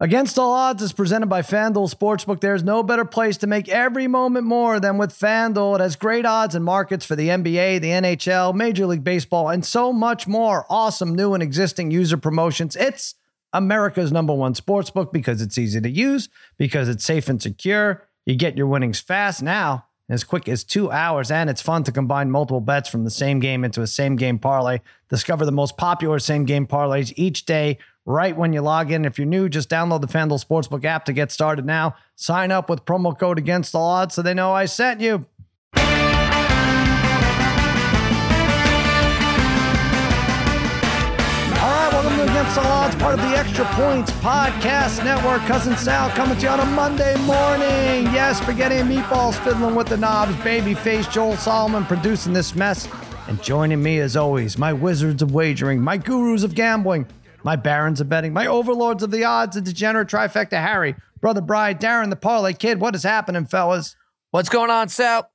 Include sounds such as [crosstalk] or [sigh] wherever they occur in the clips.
Against All Odds is presented by FanDuel Sportsbook. There's no better place to make every moment more than with FanDuel. It has great odds and markets for the NBA, the NHL, Major League Baseball, and so much more. Awesome new and existing user promotions. It's America's number one sportsbook because it's easy to use, because it's safe and secure. You get your winnings fast now, as quick as two hours, and it's fun to combine multiple bets from the same game into a same game parlay. Discover the most popular same game parlays each day right when you log in. If you're new, just download the FanDuel Sportsbook app to get started now. Sign up with promo code against the odds so they know I sent you. All right, welcome to Against All Odds, part of the Extra Points Podcast Network. Cousin Sal coming to you on a Monday morning. Yes, spaghetti and meatballs fiddling with the knobs. Babyface Joel Solomon producing this mess. And joining me as always, my wizards of wagering, my gurus of gambling, my barons of betting, my overlords of the odds, the degenerate trifecta Harry, brother Bry, Darren, the parlay kid. What is happening, fellas? What's going on, Sal?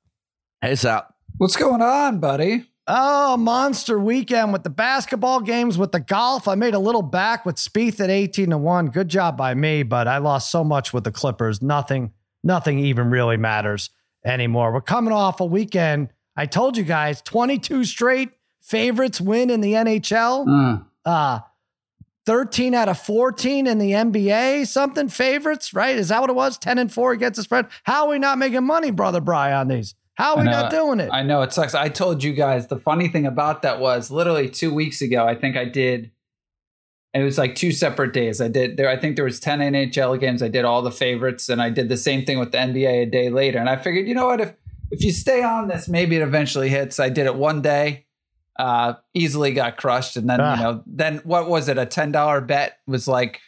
Hey, Sal. What's going on, buddy? Oh, monster weekend with the basketball games, with the golf. I made a little back with Spieth at 18 to 1. Good job by me, but I lost so much with the Clippers. Nothing, nothing even really matters anymore. We're coming off a weekend. I told you guys 22 straight favorites win in the NHL. Mm. Uh 13 out of 14 in the NBA, something favorites, right? Is that what it was? 10 and 4 against the spread. How are we not making money, brother Bry, on these? How are we not doing it? I know it sucks. I told you guys the funny thing about that was literally two weeks ago. I think I did. It was like two separate days. I did there. I think there was ten NHL games. I did all the favorites, and I did the same thing with the NBA a day later. And I figured, you know what? If if you stay on this, maybe it eventually hits. I did it one day, uh, easily got crushed, and then Ah. you know, then what was it? A ten dollar bet was like,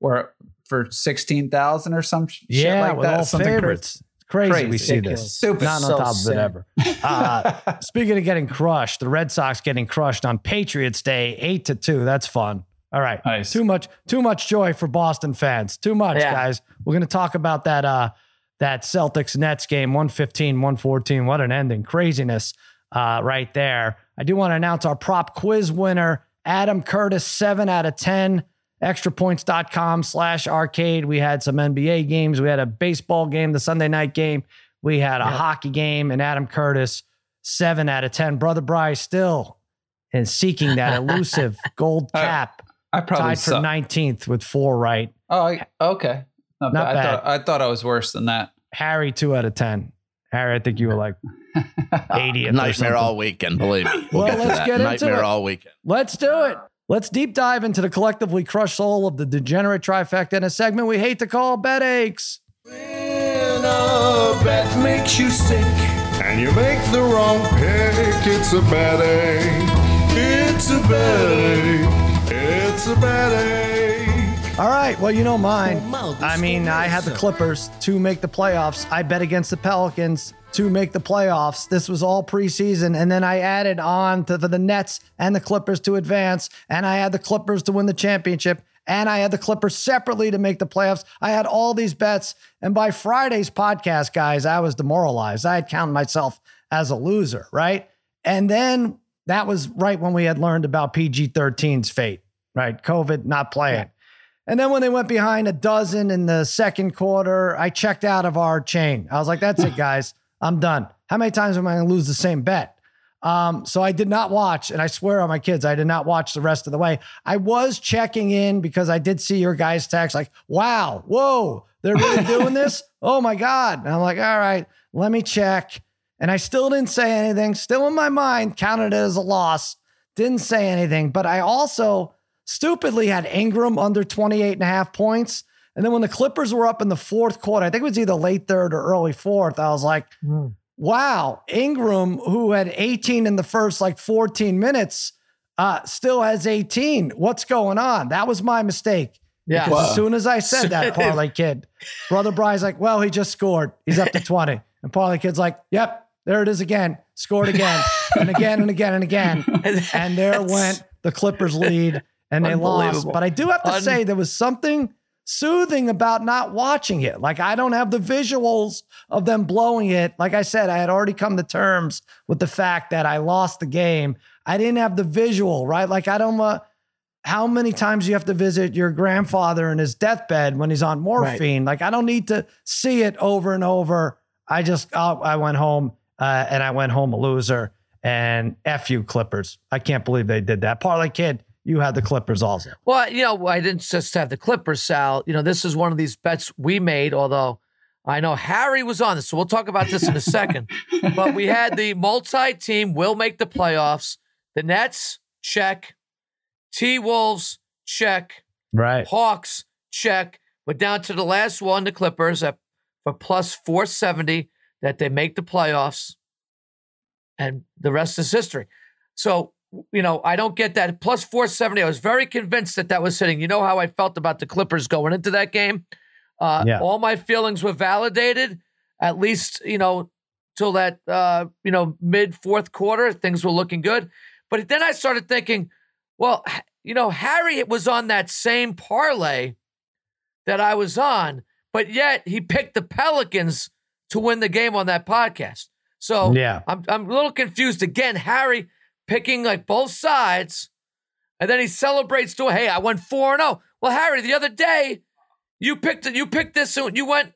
or for sixteen thousand or some sh- shit yeah, like with that. all Something crazy. favorites. Crazy, Crazy. we see this. Stupid. Not on So top of it ever. Uh, [laughs] speaking of getting crushed, the Red Sox getting crushed on Patriots Day, eight to two. That's fun. All right. Nice. Too much, too much joy for Boston fans. Too much, Yeah. guys. We're gonna talk about that uh that Celtics Nets game, 115, 114. What an ending. Craziness uh, right there. I do want to announce our prop quiz winner, Adam Curtis, seven out of 10 extrapoints.com slash arcade. We had some NBA games. We had a baseball game, the Sunday night game. We had a hockey game, and Adam Curtis, seven out of 10. Brother Bryce still is seeking that [laughs] elusive gold cap, I probably tied for suck. 19th with four right. Oh, I- okay. Not, Not bad. bad. I thought I thought I was worse than that. Harry, two out of 10. Harry, I think you were like [laughs] 80th or Nightmare something. all weekend, believe me. We'll Well, get let's that. get into Nightmare it. all weekend. Let's do it. Let's deep dive into the collectively crushed soul of the degenerate trifecta in a segment we hate to call bed aches. When a bet makes you sick and you make the wrong pick, it's a bad ache. It's a bad ache. It's a bad ache. All right. Well, you know mine. I mean, I had the Clippers to make the playoffs. I bet against the Pelicans to make the playoffs. This was all preseason. And then I added on to the Nets and the Clippers to advance. And I had the Clippers to win the championship. And I had the Clippers separately to make the playoffs. I had all these bets. And by Friday's podcast, guys, I was demoralized. I had counted myself as a loser, right? And then that was right when we had learned about PG 13's fate, right? COVID not playing. And then when they went behind a dozen in the second quarter, I checked out of our chain. I was like, that's it, guys. I'm done. How many times am I going to lose the same bet? Um, so I did not watch, and I swear on my kids, I did not watch the rest of the way. I was checking in because I did see your guys' text, like, wow, whoa, they're really [laughs] doing this? Oh my God. And I'm like, all right, let me check. And I still didn't say anything, still in my mind, counted it as a loss, didn't say anything. But I also stupidly had Ingram under 28 and a half points. And then when the Clippers were up in the fourth quarter, I think it was either late third or early fourth, I was like, wow, Ingram, who had 18 in the first like 14 minutes, uh, still has 18. What's going on? That was my mistake. Yeah. Because as soon as I said that, [laughs] Parlay Kid, Brother Brian's like, well, he just scored. He's up to [laughs] 20. And Parlay Kid's like, yep, there it is again. Scored again and again and again and again. [laughs] And there went the Clippers lead and they lost. But I do have to Un- say, there was something soothing about not watching it. Like, I don't have the visuals of them blowing it. Like I said, I had already come to terms with the fact that I lost the game. I didn't have the visual, right? Like, I don't, uh, how many times you have to visit your grandfather in his deathbed when he's on morphine. Like I don't need to see it over and over. I just uh, I went home uh, and I went home a loser. And f you Clippers. I can't believe they did that. Parlay kid, you had the Clippers also. Well, you know, I didn't just have the Clippers, Sal. You know, this is one of these bets we made, although I know Harry was on this, so we'll talk about this in a second. [laughs] but we had the multi team will make the playoffs. The Nets, check. T Wolves, check. Right. Hawks, check. We're down to the last one, the Clippers, at, for plus 470 that they make the playoffs. And the rest is history. So, you know, I don't get that. Plus 470, I was very convinced that that was hitting. You know how I felt about the Clippers going into that game? Uh, Yeah. All my feelings were validated, at least, you know, till that, uh, you know, mid fourth quarter. Things were looking good. But then I started thinking, well, you know, Harry was on that same parlay that I was on, but yet he picked the Pelicans to win the game on that podcast. So Yeah. I'm I'm a little confused again. Harry picking like both sides, and then he celebrates to a hey, I went four and zero. Well, Harry, the other day you picked you picked this and you went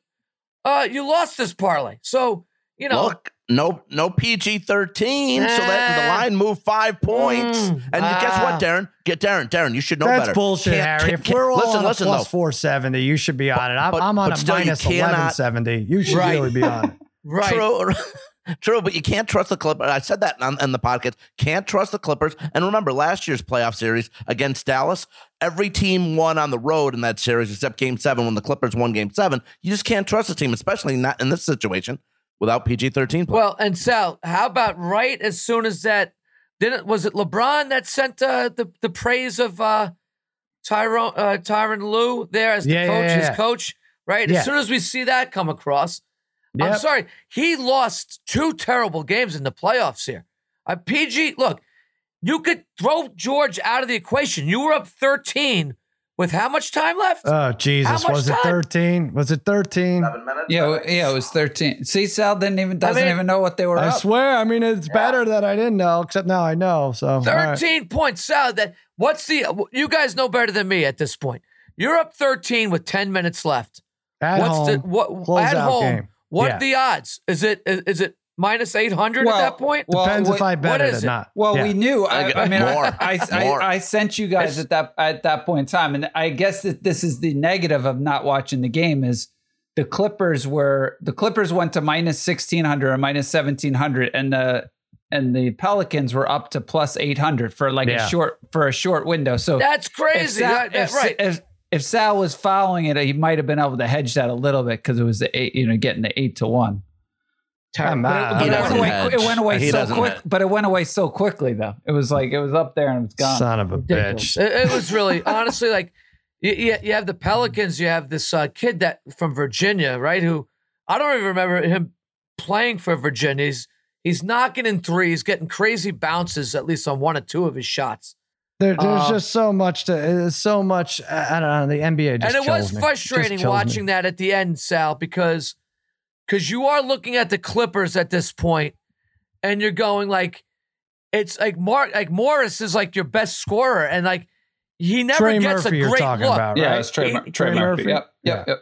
uh you lost this parlay. So you know Look, no, no PG thirteen, so that the Ah. line moved five points. Mm, and guess ah. what, Darren? Get Darren, Darren. You should know That's better. bullshit, Can't- Harry. can't- if we're all listen, on listen, plus 470, you should be on it. I'm, but- I'm on but a still, you minus cannot- 1170. You should Right. really be on it. [laughs] right. True, [laughs] true, but you can't trust the Clippers. I said that on, on the podcast. Can't trust the Clippers. And remember, last year's playoff series against Dallas, every team won on the road in that series except Game Seven when the Clippers won Game Seven. You just can't trust the team, especially not in this situation without PG thirteen. Well, and Sal, how about right as soon as that didn't was it LeBron that sent uh, the the praise of uh Tyrone uh, Tyronn Lue there as the Yeah, yeah, coach, yeah, his coach, right? Yeah. As soon as we see that come across, I'm sorry, he lost two terrible games in the playoffs here. Uh, PG, look, you could throw George out of the equation. You were up 13 with how much time left? Oh, Jesus. much Was it 13? Was it 13? Yeah, w- yeah, it was 13. See, Sal didn't even doesn't mean- even know what they were I up. swear. I mean, it's better that I didn't know, except now I know. So, all right. 13 points. Sal, that what's the you guys know better than me at this point. You're up 13 with 10 minutes left. at what's home, the what close at out home? game. What Yeah. are the odds? Is it is, is it minus 800 Well, at that point? well, Depends what- if I bet what it is or it? not. Well, Yeah. we knew. I, I mean, I- more, I, I, more. I, sent you guys at that at that point in time, and I guess that this is the negative of not watching the game is the Clippers were the Clippers went to minus sixteen hundred or minus seventeen hundred, and the and the Pelicans were up to plus eight hundred for like Yeah. a short for a short window. So That's crazy. Sal, That- that- if, right. if if Sal was following it, he might have been able to hedge that a little bit because it was the eight, you know, getting the eight to one. I'm But, out. it, but it, went away, it went away He so quick. hedge. But it went away so quickly, though. It was like it was up there and it's gone. Son of a ridiculous. bitch. It, it was really honestly like you, you, you have the Pelicans, you have this uh, kid that from Virginia, right? Who I don't even remember him playing for Virginia. He's he's knocking in threes, getting crazy bounces at least on one or two of his shots. There, there's Uh, just so much to, so much. I don't know. The NBA just and it was kills me. Frustrating kills me. watching that at the end, Sal, because because you are looking at the Clippers at this point, and you're going like, it's like Mark, like Morris is like your best scorer, and like he never Trey gets Murphy a you're great talking look. about, Yeah, right? it's Trey, He- Trey, Trey Murphy. Murphy? Yep, yep, Yeah. yep.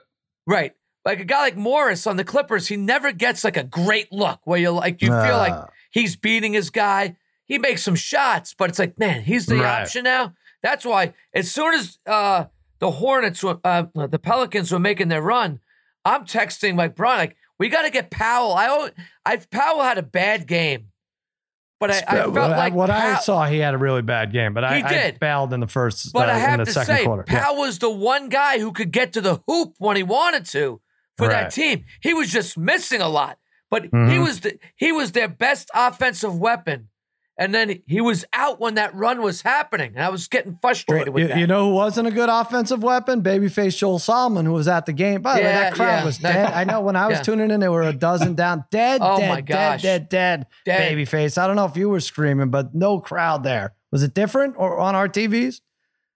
Right. Like a guy like Morris on the Clippers, he never gets like a great look where you're like, you feel like Uh, he's beating his guy. He makes some shots, but it's like, man, he's the Right. option now. That's why as soon as uh, the Hornets, were, uh, the Pelicans were making their run, I'm texting like Brian, like we got to get Powell. I, I Powell had a bad game, but I, I felt what like what I saw, he had a really bad game, but I, He I did. bailed in the first, But uh, I have in the to say, quarter. Yeah. Powell was the one guy who could get to the hoop when he wanted to for Right. that team. He was just missing a lot, but he Mhm. was the, he was their best offensive weapon. And then he was out when that run was happening, and I was getting frustrated Well, with you, that. you know who wasn't a good offensive weapon? Babyface Joel Solomon, who was at the game. By the way, that crowd yeah. was [laughs] dead. I know when I was Yeah. tuning in, there were a dozen down. Dead, Oh dead, my dead, dead, dead, Dead. Babyface. I don't know if you were screaming, but no crowd there. Was it different or on our TVs?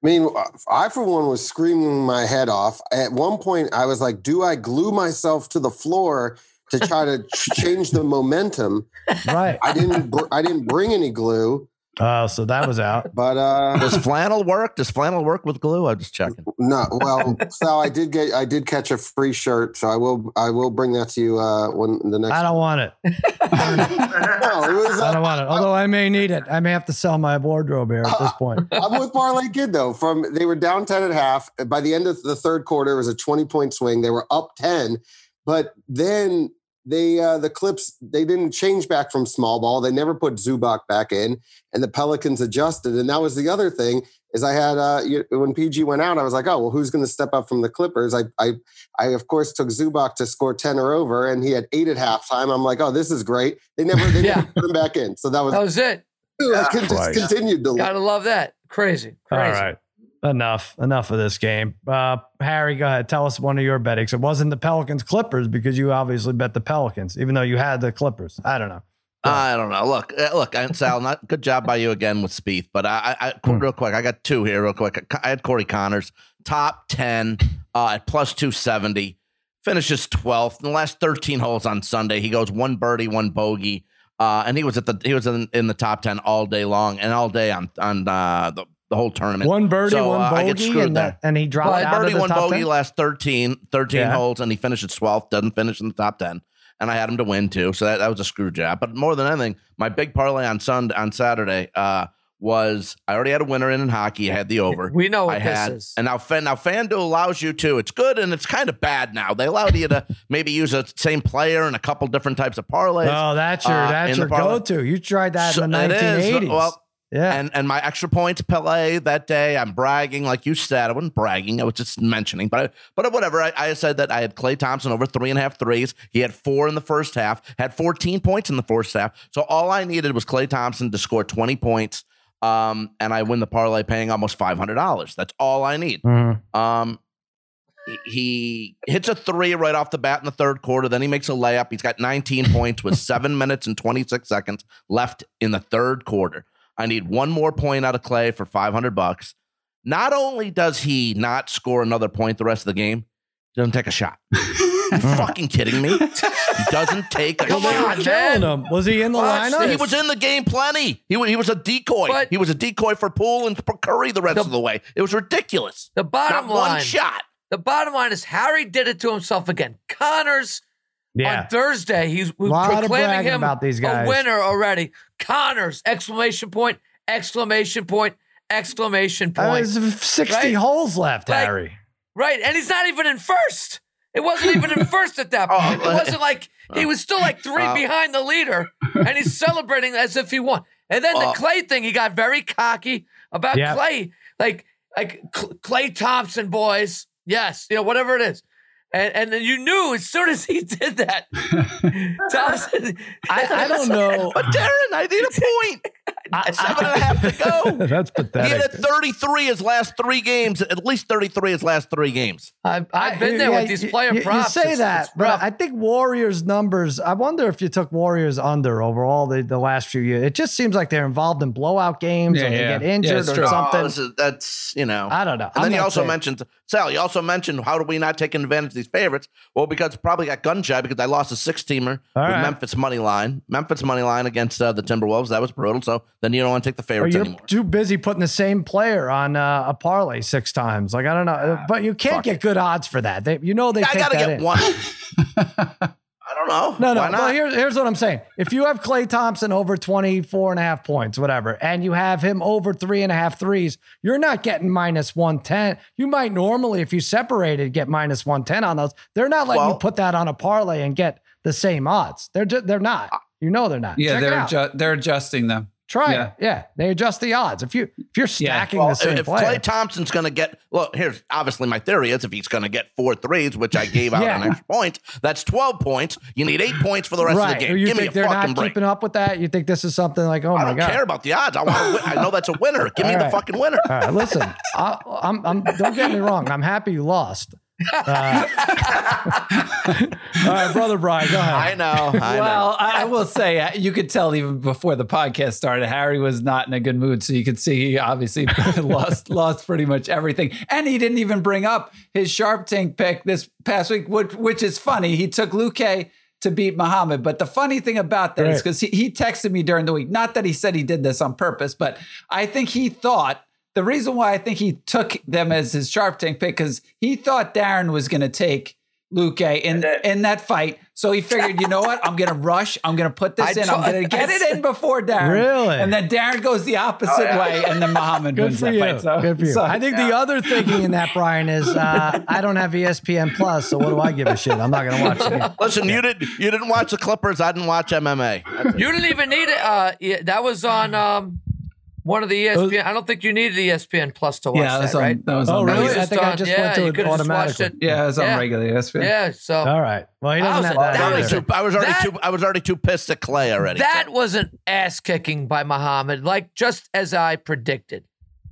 I mean, I for one was screaming my head off. At one point, I was like, "Do I glue myself to the floor to try to change the momentum?" Right. I didn't. Br- I didn't bring any glue, Oh, so that was out. But uh Does flannel work? Does flannel work with glue? I'm just checking. no, well, so I did get I did catch a free shirt, so I will I will bring that to you uh when the next I don't want it. [laughs] No, it was I uh, don't want it. Although I may need it. I may have to sell my wardrobe here at this point. [laughs] I'm with Parlay Kid though. From they were down 10 at half. By the end of the third quarter, it was a 20 point swing. They were up 10, but then they uh the clips they didn't change back from small ball. They never put Zubac back in, and the Pelicans adjusted. And that was the other thing is I had uh you, when PG went out, I was like, oh well, who's going to step up from the Clippers? I I I of course took Zubac to score 10 or over, and he had eight at halftime. I'm like, oh, this is great. They never they [laughs] Yeah. never put him back in, so that was That was it. that con- just Christ. continued to Gotta love that. Crazy. All Crazy. right. Enough. Enough of this game. Uh, Harry, go ahead. Tell us one of your bettings. It wasn't the Pelicans Clippers because you obviously bet the Pelicans, even though you had the Clippers. I don't know. I don't know. Look, uh, look, Sal, not good job by you again with Spieth, but I, I, I Hmm. real quick, I got two here, real quick. I had Corey Conners, top ten uh, at plus two seventy, finishes twelfth in the last thirteen holes on Sunday. He goes one birdie, one bogey, uh, and he was at the he was in, in the top ten all day long and all day on on uh, the the whole tournament. One birdie, So, one uh, I get bogey, screwed and, there. that, and he dropped One out birdie, of the one top bogey 10? last 13, 13 Yeah. holes, and he finishes 12th, doesn't finish in the top 10. And I had him to win too. So that, that was a screw job. But more than anything, my big parlay on Sunday on Saturday uh, was I already had a winner in in hockey. I had the over. We know what I this had, is. and now Fan, now FanDuel allows you to. It's good and it's kind of bad now. They allowed you to maybe use a same player in a couple different types of parlays. Oh, that's your uh, that's your go-to. You tried that So in the it is. 1980s. Well, yeah. and and my extra points Pele that day, I'm bragging like you said. I wasn't bragging. I was just mentioning, but I, but whatever. I, I said that I had Klay Thompson over three and a half threes. He had four in the first half. Had 14 points in the first half. So all I needed was Klay Thompson to score 20 points. Um, and I win the parlay, paying almost five hundred dollars. That's all I need. Mhm. Um, he hits a three right off the bat in the third quarter. Then he makes a layup. He's got 19 points with [laughs] seven minutes and 26 seconds left in the third quarter. I need one more point out of Klay for 500 bucks. Not only does he not score another point the rest of the game, he doesn't take a shot. [laughs] you fucking kidding me? He doesn't take a Well, they were shot. killing him. Was he in the Watch lineup? this. He was in the game plenty. He, wa- he was a decoy. But- he was a decoy for Poole and for Curry the rest The- of the way. It was ridiculous. The bottom Not line. one shot. The bottom line is Harry did it to himself again. Conners yeah. on Thursday, he's was Lot of proclaiming him about these guys. a winner already. Conners! Exclamation point! Exclamation point! Exclamation Uh, point! There's 60 Right? holes left, Right. Harry. Right, and he's not even in first. It wasn't even in first at that [laughs] Oh, point. It wasn't like he was still like three Uh, behind the leader, and he's celebrating as if he won. And then the Uh, Klay thing, he got very cocky about Yeah. Klay, like like Klay Thompson, boys. Yes, you know whatever it is. And, and then you knew as soon as he [laughs] did that, [laughs] Thompson. I, I [laughs] don't know. But Darren, I need a point. Seven and a half to go. That's pathetic. He had 33 his last three games, at least 33 his last three games. I've, I've been there Yeah, with these player you, props. You say It's- that, it's but. I think Warriors numbers. I wonder if you took Warriors under over all the, the last few years. It just seems like they're involved in blowout games Yeah, or they yeah. get injured it's or true. Oh, something. Oh, is- that's, you know. I don't know. And I'm then he also saying- mentioned, Sal, you also mentioned, how do we not take advantage of these favorites? Well, because probably got gun shy because I lost a six teamer with right. Memphis money line. Memphis money line against uh, the Timberwolves. That was brutal. So then you don't want to take the Or favorites you're anymore. too busy putting the same player on uh, a parlay six times. Like I don't know, but you can't fuck get good odds for that. They, you know they I take got to that get in. one. [laughs] I don't know. No, no. Why not? Well, here's, here's what I'm saying. If you have Klay Thompson over 24 and a half points, whatever, and you have him over three and a half threes, you're not getting minus 110. You might normally, if you separated, get minus 110 on those. They're not letting you put that on a parlay and get the same odds. They're just, they're not. You know they're not. Yeah, Check they're out. adju- they're adjusting them. Try yeah. it. Yeah, they adjust the odds. If you if you're stacking Well, the same if player, Klay Thompson's going to get, look, here's obviously my theory is if he's going to get four threes, which I gave out [laughs] Yeah. on extra points, that's 12 points. You need eight points for the rest right? of the Or game. you Give me a they're fucking not break. keeping up with that? You think this is something like, oh I my don't god? care about the odds. I want to win. I know that's a winner. Give me All the fucking winner. All right, listen, I, I'm, I'm, don't get me wrong. I'm happy you lost. Uh, [laughs] all right, brother Brian, go ahead. I know. I well, I I will say uh, you could tell even before the podcast started, Harry was not in a good mood. So you could see he obviously [laughs] lost lost pretty much everything, and he didn't even bring up his Sharp Tank pick this past week, which which is funny. He took Luque to beat Muhammad. But the funny thing about that is Right. because he, he texted me during the week, not that he said he did this on purpose, but I think he thought the reason why I think he took them as his Sharp Tank pick because he thought Darren was going to take Luque in in that fight. So he figured, you know what? I'm going to rush. I'm going to put this I in. I'm going [laughs] to get it in before Darren. Really? And then Darren goes the opposite way, and then Muhammad [laughs] Good wins for that you. fight. So, Good for you. so- I think the other thinking in that, Brian, is uh, I don't have ESPN Plus, so what do I give a shit? I'm not going to watch it. [laughs] Listen, you didn't you didn't watch the Clippers. I didn't watch MMA. You didn't even need it. Uh, yeah, that was on um, one of the ESPN. I don't think you needed ESPN Plus to watch yeah, that was that, on, right? that was Oh, on really? I just think I just yeah, went to you it could've just automatically. it. Yeah, it was on Yeah. regular ESPN. Yeah, so All right. Well, he That doesn't was have that. that I was, was either. too, I was already That- too I was already too pissed at Klay already. that was an ass kicking by Muhammad, like just as I predicted.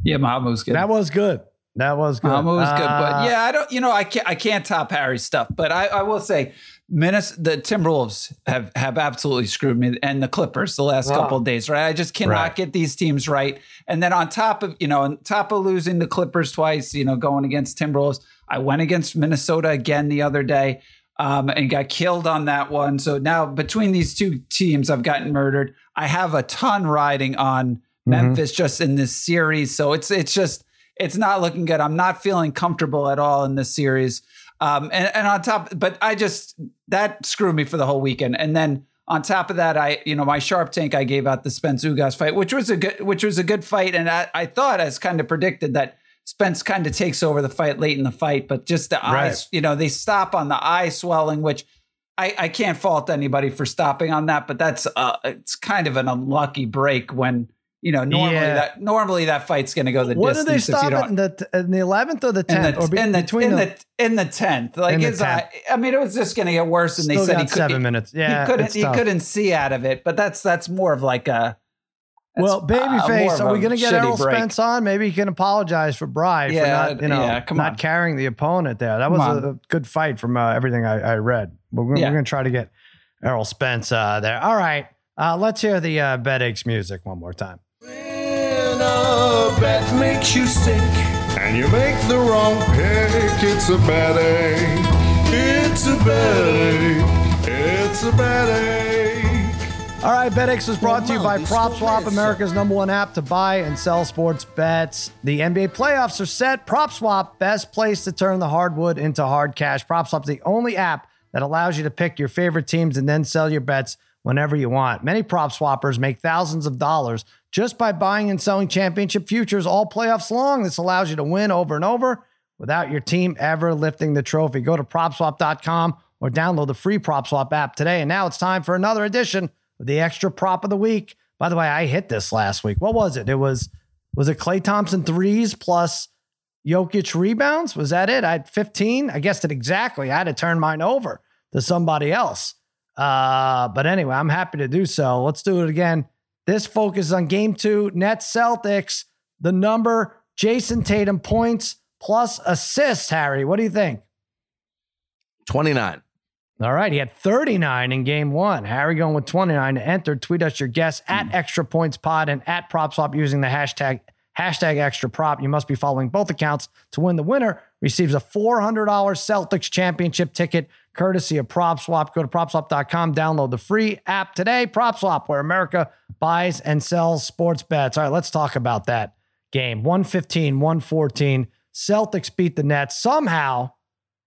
Yeah, Muhammad was good. That was good. That was good. Muhammad was good, Uh, but yeah, I don't. You know, I can't. I can't top Harry's stuff, but I, I will say, Minnesota, the Timberwolves have have absolutely screwed me, and the Clippers the last Wow. couple of days. Right, I just cannot Right. get these teams right. And then on top of you know, on top of losing the Clippers twice, you know, going against Timberwolves, I went against Minnesota again the other day. Um, and got killed on that one. So now between these two teams, I've gotten murdered. I have a ton riding on Memphis just in this series. So it's it's just it's not looking good. I'm not feeling comfortable at all in this series. Um, and, and on top, but I just that screwed me for the whole weekend. And then on top of that, I you know my sharp tank I gave out the Spence Ugas fight, which was a good which was a good fight, and I, I thought as kind of predicted that Spence kind of takes over the fight late in the fight, but just the Right. eyes, you know, they stop on the eye swelling, which I, I can't fault anybody for stopping on that, but that's uh, it's kind of an unlucky break when you know normally Yeah. that normally that fight's going to go the When they distance. if you stop it? In the in the eleventh or the tenth, or be- in the between in the, in the tenth, like In the. I mean, it was just going to get worse, and they said he could, seven he- minutes. Yeah, he couldn't he tough. couldn't see out of it. But that's that's more of like a Well, uh, babyface, of are we going to get Errol break. Spence on? Maybe he can apologize for Bry Yeah, for not, you know, yeah, not on. carrying the opponent there. That was a, a good fight from uh, everything I, I read. But we're, we're going to try to get Errol Spence uh, there. All right, uh, let's hear the uh, Bed Aches music one more time. When a bet makes you sick and you make the wrong pick, it's a bad ache. It's a bad ache. It's a bad ache. All right, Bed Aches is brought to you by Well, PropSwap, America's number one app to buy and sell sports bets. The NBA playoffs are set. PropSwap, best place to turn the hardwood into hard cash. PropSwap's the only app that allows you to pick your favorite teams and then sell your bets whenever you want. Many prop swappers make thousands of dollars just by buying and selling championship futures all playoffs long. This allows you to win over and over without your team ever lifting the trophy. Go to propswap.com or download the free PropSwap app today. And now it's time for another edition of the extra prop of the week. By the way, I hit this last week. What was it? It was was it Klay Thompson threes plus Jokic rebounds? Was that it? I had 15. I guessed it exactly. I had to turn mine over to somebody else. Uh, but anyway, I'm happy to do so. Let's do it again. This focuses on game two, Nets Celtics, the number, Jayson Tatum points plus assists. Harry, what do you think? 29. All right, he had 39 in game one. Harry going with 29 to enter. Tweet us your guess at extra points pod and at prop swap using the hashtag hashtag extra prop. You must be following both accounts to win. The winner receives a $400 Celtics championship ticket courtesy of PropSwap. Go to PropSwap.com, download the free app today. PropSwap, where America buys and sells sports bets. All right, let's talk about that game. 115, 114. Celtics beat the Nets. Somehow,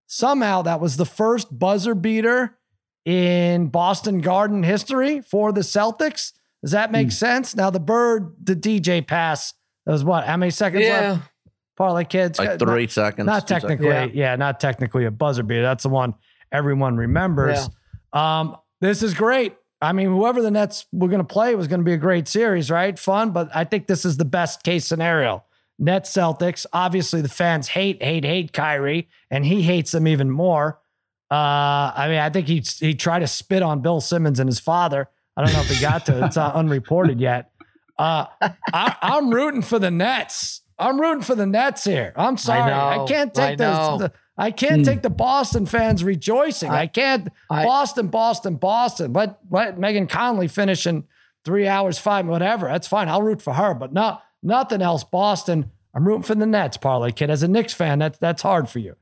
somehow that was the first buzzer beater in Boston Garden history for the Celtics. Does that make hmm. sense? Now the bird, the DJ pass, that was what? How many seconds Yeah. left? Parlay kids. Like uh, Not- three seconds. Not two seconds. technically, yeah. Yeah. not technically a buzzer beater. That's the one everyone remembers. Um, this is great. I mean, whoever the Nets were going to play was going to be a great series, right? Fun, but I think this is the best case scenario. Nets Celtics. Obviously, the fans hate, hate, hate Kyrie, and he hates them even more. Uh, I mean, I think he he tried to spit on Bill Simmons and his father. I don't know if he got to. It's uh, [laughs] unreported yet. Uh, I, I'm rooting for the Nets. I'm rooting for the Nets here. I'm sorry. I, know. can't take the, know. the I can't take the Boston fans rejoicing. I, I- can't I- Boston, Boston, Boston. Let let Megan Conley finish in three hours, five, whatever. That's fine. I'll root for her, but not nothing else. Boston. I'm rooting for the Nets, parlay kid. As a Knicks fan, that's that's hard for you.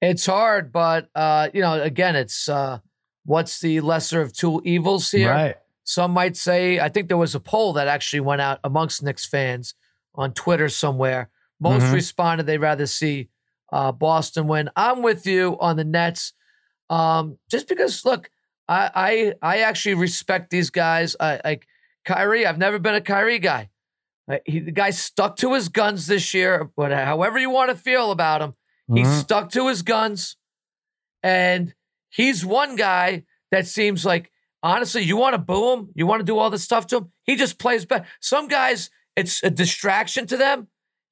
It's hard, but uh, you know, again, it's uh, what's the lesser of two evils here? Right. Some might say, I think there was a poll that actually went out amongst Knicks fans on Twitter somewhere. Most Mhm. responded they'd rather see uh, Boston win. I'm with you on the Nets, um, just because. Look, I I, I actually respect these guys. I, like Kyrie, I've never been a Kyrie guy. Uh, He, the guy stuck to his guns this year. But however you want to feel about him, he Mhm. stuck to his guns, and he's one guy that seems like honestly, you want to boo him, you want to do all this stuff to him. He just plays better. Some guys, it's a distraction to them.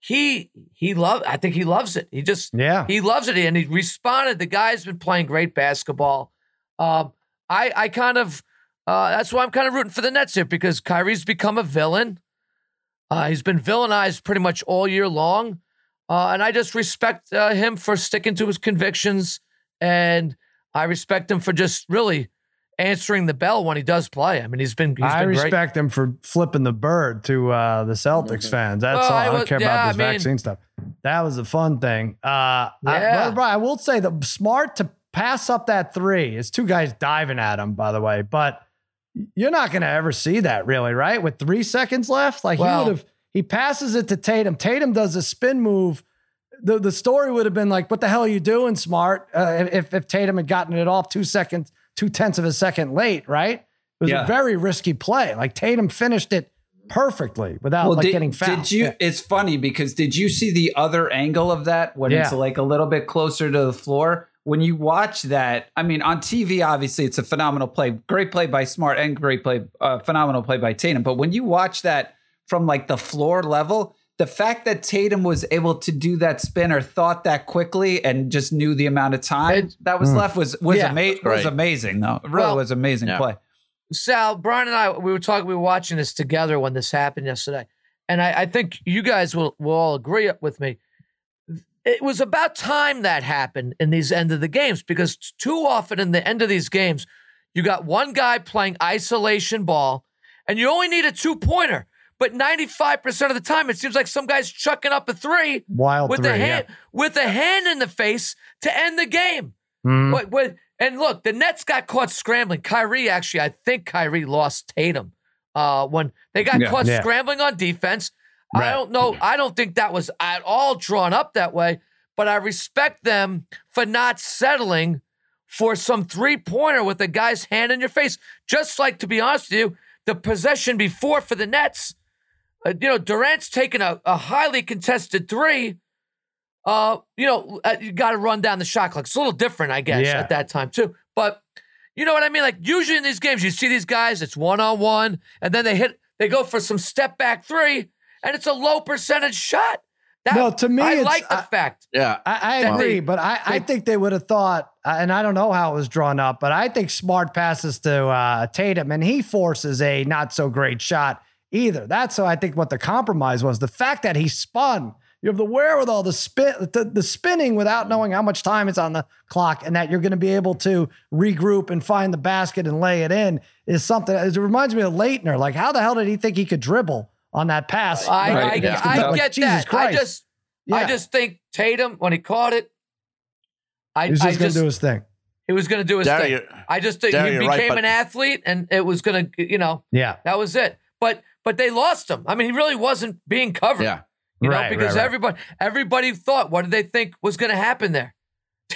He he love. I think he loves it. He just Yeah. he loves it, and he responded. The guy's been playing great basketball. Um, I I kind of uh, that's why I'm kind of rooting for the Nets here because Kyrie's become a villain. Uh, he's been villainized pretty much all year long, uh, and I just respect uh, him for sticking to his convictions, and I respect him for just really answering the bell when he does play. I mean, he's been he's I been great. respect him for flipping the bird to uh, the Celtics fans. That's Well, all. I I don't was- care yeah, about this I mean- vaccine stuff. That was a fun thing. Uh, I, Yeah. but, Brian, I will say the smart to pass up that three. It's two guys diving at him, by the way, but you're not going to ever see that really, right? With three seconds left, like Well- he would have. He passes it to Tatum. Tatum does a spin move. The, the story would have been like, "What the hell are you doing, smart?" Uh, if if Tatum had gotten it off two seconds, two tenths of a second late, right? It was Yeah. a very risky play. Like Tatum finished it perfectly without like did, getting fouled. Did you? Yeah. It's funny because did you see the other angle of that when it's like a little bit closer to the floor? When you watch that, I mean, on TV, obviously it's a phenomenal play, great play by Smart, and great play, uh, phenomenal play by Tatum. But when you watch that from like the floor level, the fact that Tatum was able to do that spin or thought that quickly and just knew the amount of time It- that was Mm. left was was, Yeah. ama- was amazing. though. it really Well- was amazing Yeah. play. Sal, Brian and I, we were talking, we were watching this together when this happened yesterday. And I, I think you guys will, will all agree with me. It was about time that happened in these end of the games because too often in the end of these games, you got one guy playing isolation ball and you only need a two pointer. But 95% of the time, it seems like some guy's chucking up a three Wild with three, a yeah. hand with a hand in the face to end the game. Mhm. But, but and look, the Nets got caught scrambling. Kyrie actually, I think Kyrie lost Tatum uh, when they got Yeah. caught Yeah. scrambling on defense. Right. I don't know. I don't think that was at all drawn up that way. But I respect them for not settling for some three pointer with a guy's hand in your face. Just like to be honest with you, the possession before for the Nets, uh, you know, Durant's taking a, a highly contested three uh, you know, uh, you got to run down the shot clock. It's a little different, I guess, Yeah. at that time too. But you know what I mean? Like usually in these games, you see these guys, it's one on one, and then they hit, they go for some step back three, and it's a low percentage shot. That, No, to me, I it's- like the I- fact. Yeah. I, I agree, they- but I, I think they would have thought, uh, and I don't know how it was drawn up, but I think Smart passes to uh, Tatum, and he forces a not so great shot either. That's so I think what the compromise was. The fact that he spun, you have the wherewithal, the spin, the, the spinning without mm. knowing how much time is on the clock, and that you're going to be able to regroup and find the basket and lay it in is something. It reminds me of Laettner. Like, how the hell did he think he could dribble on that pass? I, Right, I, yeah. I Like, get Jesus that. I Christ. just, I just think Tatum when he caught it, I, he was just going to do his thing. he was going to do his Derek, thing. I just think Derek, he became right, but- an athlete, and it was going to, you know, Yeah. that was it. But but they lost him. I mean, he really wasn't being covered. Yeah. you know, because right, right. everybody everybody thought, what did they think was going to happen there?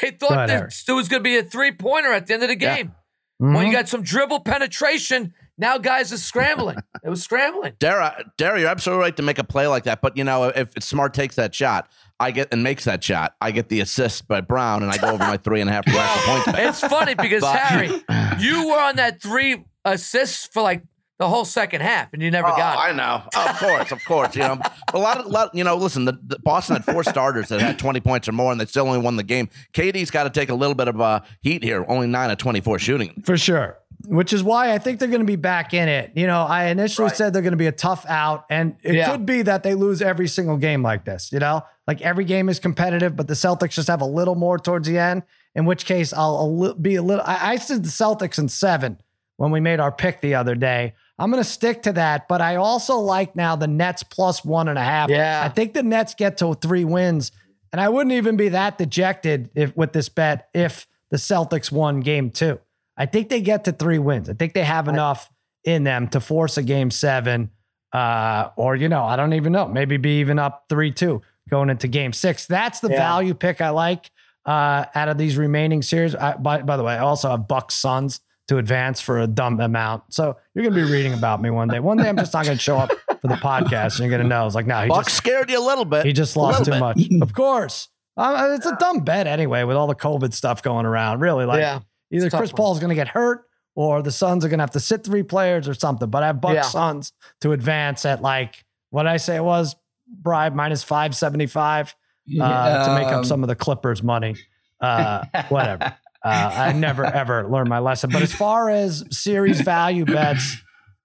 They thought ahead, there, Eric. there was going to be a three pointer at the end of the Yeah. game. When Mhm. you got some dribble penetration, now guys are scrambling. [laughs] it was scrambling. Dara, Dara, you're absolutely right to make a play like that. But you know, if Smart takes that shot, I get and makes that shot, I get the assist by Brown, and I go over my [laughs] three and a half points. It's funny because But- Harry, [laughs] you were on that three assists for like the whole second half, and you never Oh, got it. I know. Of course, of course. You know, a lot of, lot, you know, listen, the, the Boston had four starters that had 20 points or more, and they still only won the game. KD's got to take a little bit of uh, heat here. Only nine of 24 shooting. For sure. Which is why I think they're going to be back in it. You know, I initially said they're going to be a tough out, and it Yeah. could be that they lose every single game like this. You know, like every game is competitive, but the Celtics just have a little more towards the end. In which case, I'll a li- be a little. I, I said the Celtics in seven when we made our pick the other day. I'm going to stick to that, but I also like now the Nets plus one and a half. Yeah. I think the Nets get to three wins, and I wouldn't even be that dejected if with this bet if the Celtics won game two. I think they get to three wins. I think they have enough in them to force a game seven, uh, or you know, I don't even know, maybe be even up three two going into game six. That's the Yeah. value pick I like uh, out of these remaining series. I, by, by the way, I also have Bucks Suns to advance for a dumb amount. So you're gonna be reading about me one day. One day I'm just not gonna show up for the podcast, and you're gonna know. It's like, no, he Buck just scared you a little bit. he just lost too bit. much. [laughs] of course. Uh, it's a dumb bet anyway with all the COVID stuff going around. Really, like yeah. either it's a tough Chris one. Paul's going to get hurt or the Suns are going to have to sit three players or something. But I have Bucks Yeah. Suns to advance at like what did I say it was bribe minus five seventy five uh, to make up Um, some of the Clippers money. Uh, [laughs] whatever. Uh, I never [laughs] ever learned my lesson. But as far as series value bets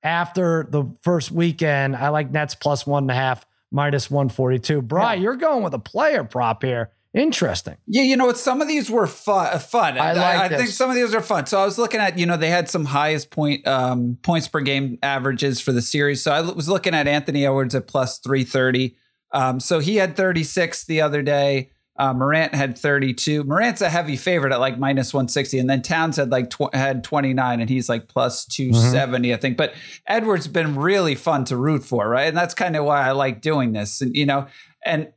after the first weekend, I like Nets plus one and a half, minus one forty two. Bry, you're going with a player prop here. Interesting. Yeah, you know what? Some of these were fun. Fun. I like I, this. think some of these are fun. So I was looking at, you know, they had some highest point um, points per game averages for the series. So I was looking at Anthony Edwards at plus three thirty. Um, so he had thirty six the other day. Uh, Morant had 32. Morant's a heavy favorite at like minus 160. And then Towns had like tw- had 29 and he's like plus 270, I think. But Edwards been really fun to root for, right? And that's kind of why I like doing this. And, you know, and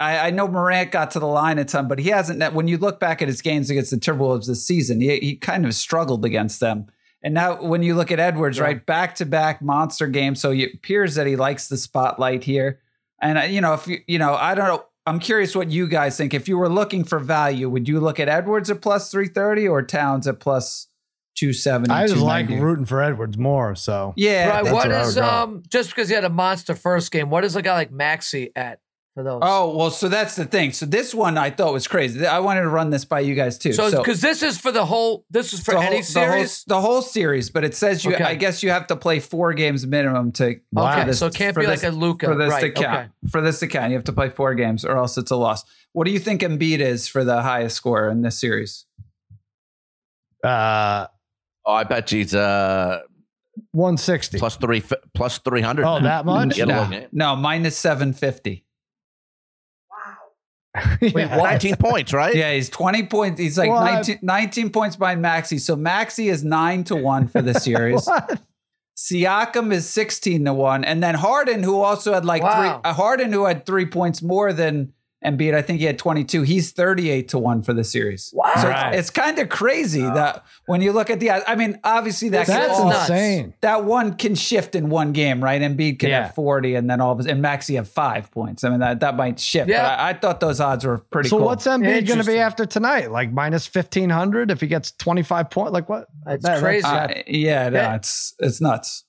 I, I know Morant got to the line a ton, but he hasn't. When you look back at his games against the Timberwolves this season, he, he kind of struggled against them. And now when you look at Edwards, Yeah. right, back to back monster games, so it appears that he likes the spotlight here. And uh, you know, if you you know, I don't know. I'm curious what you guys think. If you were looking for value, would you look at Edwards at plus 330 or Towns at plus 270? I just like rooting for Edwards more. So Yeah. Right, that's what where I is would go. um just because he had a monster first game? What is a guy like Maxey at for those. Oh, well, so that's the thing. So this one I thought was crazy. I wanted to run this by you guys too. So because so, this is for the whole, this is for any whole, series, the whole, the whole, series. But it says you, okay. I guess you have to play four games minimum to. Okay, this, so it can't be this, like a Luka for this right. Okay. For this account, you have to play four games, or else it's a loss. What do you think Embiid is for the highest score in this series? Uh, oh, I bet he's uh 160 plus three plus 300. Oh, that much? No, no, minus 750. [laughs] Wait, 19 points, right? Yeah, he's 20 points. He's like 19, 19, points behind Maxey. So Maxey is 9 to 1 for the [laughs] series. what? Siakam is 16 to 1 and then Harden who also had like wow. three Harden who had 3 points more than Embiid, I think he had 22. He's 38 to 1 for the series. Wow. So Right. it's, it's kind of crazy that when you look at the, I mean, obviously that, That's can all- insane. that one can shift in one game, right? Embiid can Yeah. have 40 and then all of his, and Maxey have five points. I mean, that, that might shift. Yeah. But I, I thought those odds were pretty So cool. what's Embiid going to be after tonight? Like minus 1500 if he gets 25 points? Like what? That's crazy. Uh, yeah, no, Yeah. it's, it's nuts.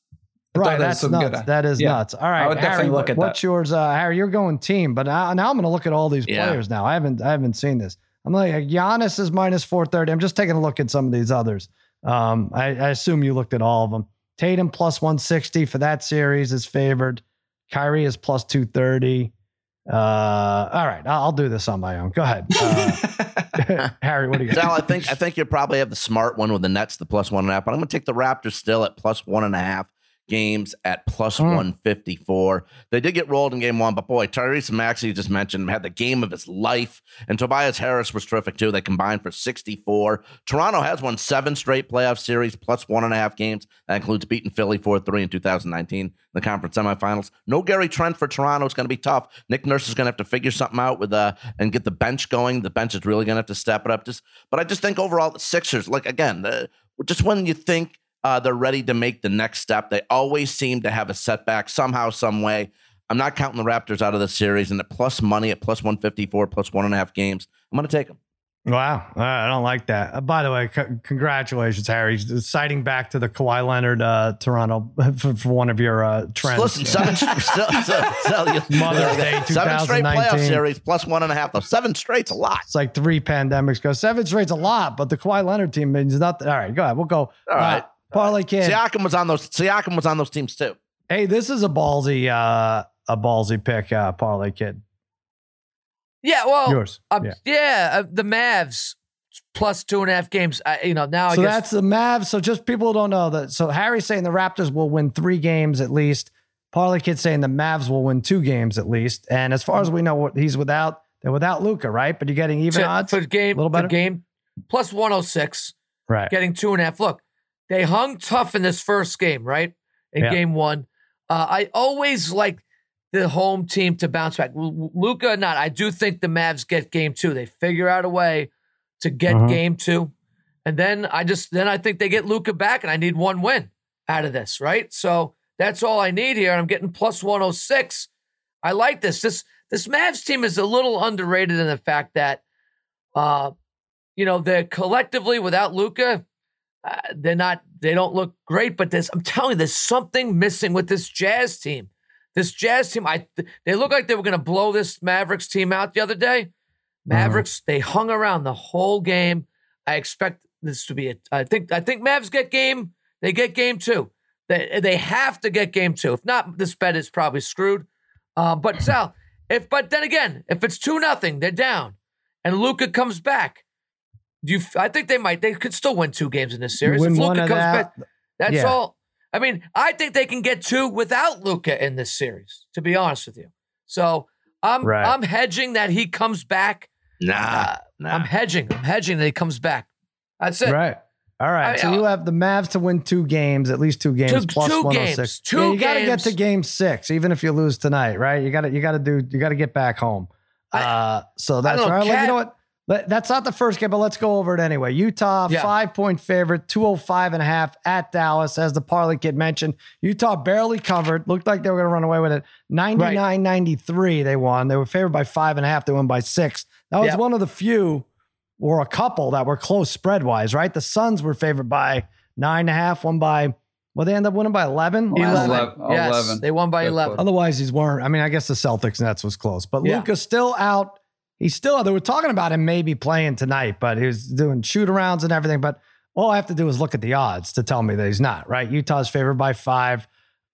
I thought Right, there that's some nuts. good- that is yeah. nuts. All right, I would definitely Harry, look at what's that. yours, uh, Harry? You're going team, but now, now I'm going to look at all these Yeah. players. Now I haven't I haven't seen this. I'm like Giannis is minus 430. I'm just taking a look at some of these others. Um, I, I assume you looked at all of them. Tatum plus 160 for that series is favored. Kyrie is plus 230. Uh, all right, I'll, I'll do this on my own. Go ahead, uh, [laughs] Harry. What do you got? Sal, I think I think you probably have the smart one with the Nets, the plus one and a half. But I'm going to take the Raptors still at plus one and a half games at plus Mm. 154. They did get rolled in game one, but boy, Tyrese Maxey you just mentioned had the game of his life, and Tobias Harris was terrific too. They combined for 64. Toronto has won seven straight playoff series plus one and a half games. That includes beating Philly 4 3 in 2019 in the conference semifinals. No Gary Trent for Toronto. It's going to be tough. Nick Nurse is going to have to figure something out with uh and get the bench going. The bench is really going to have to step it up. Just, but I just think overall the Sixers, like again, the, just when you think uh, they're ready to make the next step, they always seem to have a setback somehow, some way. I'm not counting the Raptors out of the series, and at plus money at plus 154, plus one and a half games, I'm going to take them. Wow, I don't like that. Uh, by the way, c- congratulations, Harry, citing back to the Kawhi Leonard uh, Toronto [laughs] for, for one of your uh, trends. Listen, seven, still, still, you- Mother's Day seven straight playoff series plus one and a half. Though seven straight's a lot. It's like three pandemics go. Seven straight's a lot, but the Kawhi Leonard team means nothing. All right, go ahead. We'll go. All right. Uh, Parlay kid. Siakam was on those. Siakam was on those teams too. Hey, this is a ballsy, uh, a ballsy pick, uh, Parlay kid. Yeah, well, Yours. um, yeah. yeah, uh, the Mavs plus two and a half games. I, you know, now So guess that's the Mavs. So just people don't know that. So Harry's saying the Raptors will win three games at least. Parlay kid saying the Mavs will win two games at least. And as far as we know, he's without, they're without Luka, right? But you're getting even to- odds. for the game, little better? the game plus one hundred six. Right. getting two and a half. Look, they hung tough in this first game, right? In Yeah. game one. Uh, I always like the home team to bounce back. Luka, not. I do think the Mavs get game two. They figure out a way to get Mhm. game two. And then I just then I think they get Luka back, and I need one win out of this, right? So that's all I need here. I'm getting plus 106. I like this. This this Mavs team is a little underrated in the fact that uh you know, they're collectively without Luka, uh, they're not they don't look great, but there's I'm telling you there's something missing with this Jazz team. This Jazz team, I they look like they were going to blow this Mavericks team out the other day. Mavericks, they hung around the whole game. I expect this to be a I think I think Mavs get game, they get game 2. They they have to get game 2. If not this bet is probably screwed. Uh, but Sal, if but then again, if it's 2 nothing, they're down and Luka comes back, do you I think they might they could still win two games in this series. Win if one Luka of comes that. back, that's Yeah. all. I mean, I think they can get two without Luka in this series, to be honest with you. So I'm Right. I'm hedging that he comes back. Nah, Uh, nah. I'm hedging. I'm hedging that he comes back. That's it. Right. All right. I- so you have the Mavs to win two games, at least two games, Two- plus two 106. games. Two Yeah, you got to get to game six, even if you lose tonight, right? You got to you got to do you got to get back home. I- uh, so that's don't know, all right. Well, Cat- you know what? Let- That's not the first game, but let's go over it anyway. Utah, Yeah. Oh five point favorite, 205 and a half at Dallas, as the Parlay Kid mentioned. Utah barely covered. Looked like they were going to run away with it. 99 93, they won. They were favored by five and a half. They won by six. That was Yep. one of the few or a couple that were close spread wise, right? The Suns were favored by nine and a half, one by, well, they end up winning by 11. Eleven. Eleven. Yes, Eleven. they won by Good eleven. close. Otherwise, these weren't. I mean, I guess the Celtics Nets was close, but Yeah. Luka's still out. He's still. They were talking about him maybe playing tonight, but he was doing shoot arounds and everything. But all I have to do is look at the odds to tell me that he's not right. Utah's favored by five.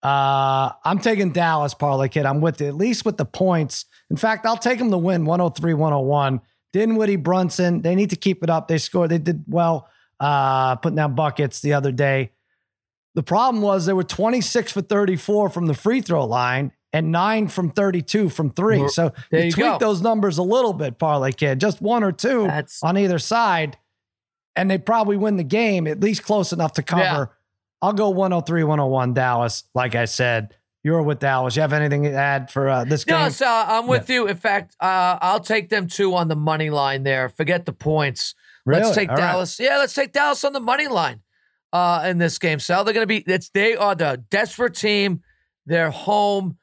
Uh, I'm taking Dallas, parlay kid. I'm with at least with the points. In fact, I'll take them to win 103 101. Dinwiddie, Brunson, they need to keep it up. They scored, they did well uh, putting down buckets the other day. The problem was they were 26 for 34 from the free throw line and nine from 32 from three. Well, So you you tweak go. those numbers a little bit, parlay kid, just one or two That's- on either side, and they probably win the game at least close enough to cover. Yeah. I'll go 103 101 Dallas. Like I said, you're with Dallas. You have anything to add for uh, this game? No, so I'm with you. In fact, uh, I'll take them two on the money line there. Forget the points. Really? Let's take All right. Dallas. Yeah, let's take Dallas on the money line uh, in this game. Sal, they're going to be. It's they are the desperate team. They're home.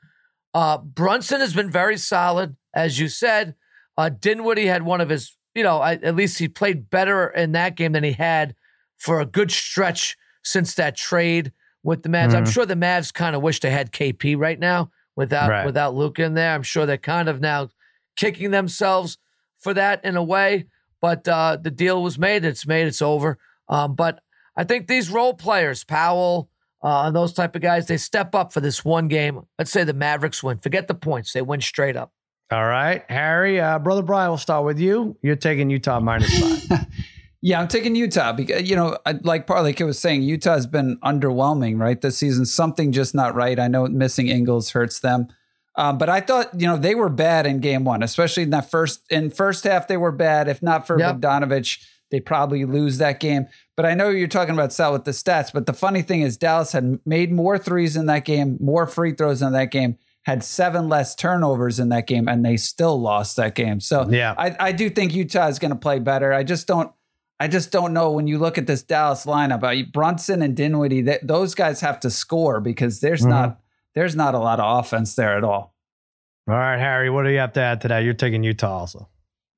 Uh, Brunson has been very solid, as you said. Uh, Dinwiddie had one of his. You know, I, at least he played better in that game than he had for a good stretch since that trade with the Mavs. I'm Mhm. sure the Mavs kind of wish they had KP right now without Right. without Luka in there. I'm sure they're kind of now kicking themselves for that in a way. But uh, the deal was made. It's made. It's over. Um, but I think these role players, Powell, uh, those type of guys, they step up for this one game. Let's say the Mavericks win. Forget the points. They win straight up. All right, Harry, uh, brother Brian, we'll start with you. You're taking Utah minus five. [laughs] Yeah, I'm taking Utah because you know, I- like Parlay Kid was saying, Utah's been underwhelming, right? This season, something just not right. I know missing Ingles hurts them, um, but I thought you know they were bad in Game One, especially in that first in first half. They were bad. If not for Yep. Bogdanovich, they probably lose that game. But I know you're talking about Sal with the stats. But the funny thing is, Dallas had made more threes in that game, more free throws in that game, had seven less turnovers in that game, and they still lost that game. So Yeah. I, I do think Utah is going to play better. I just don't. I just don't know when you look at this Dallas lineup. I, Brunson and Dinwiddie, th- those guys have to score because there's Mhm. not there's not a lot of offense there at all. All right, Harry, what do you have to add to that? You're taking Utah also.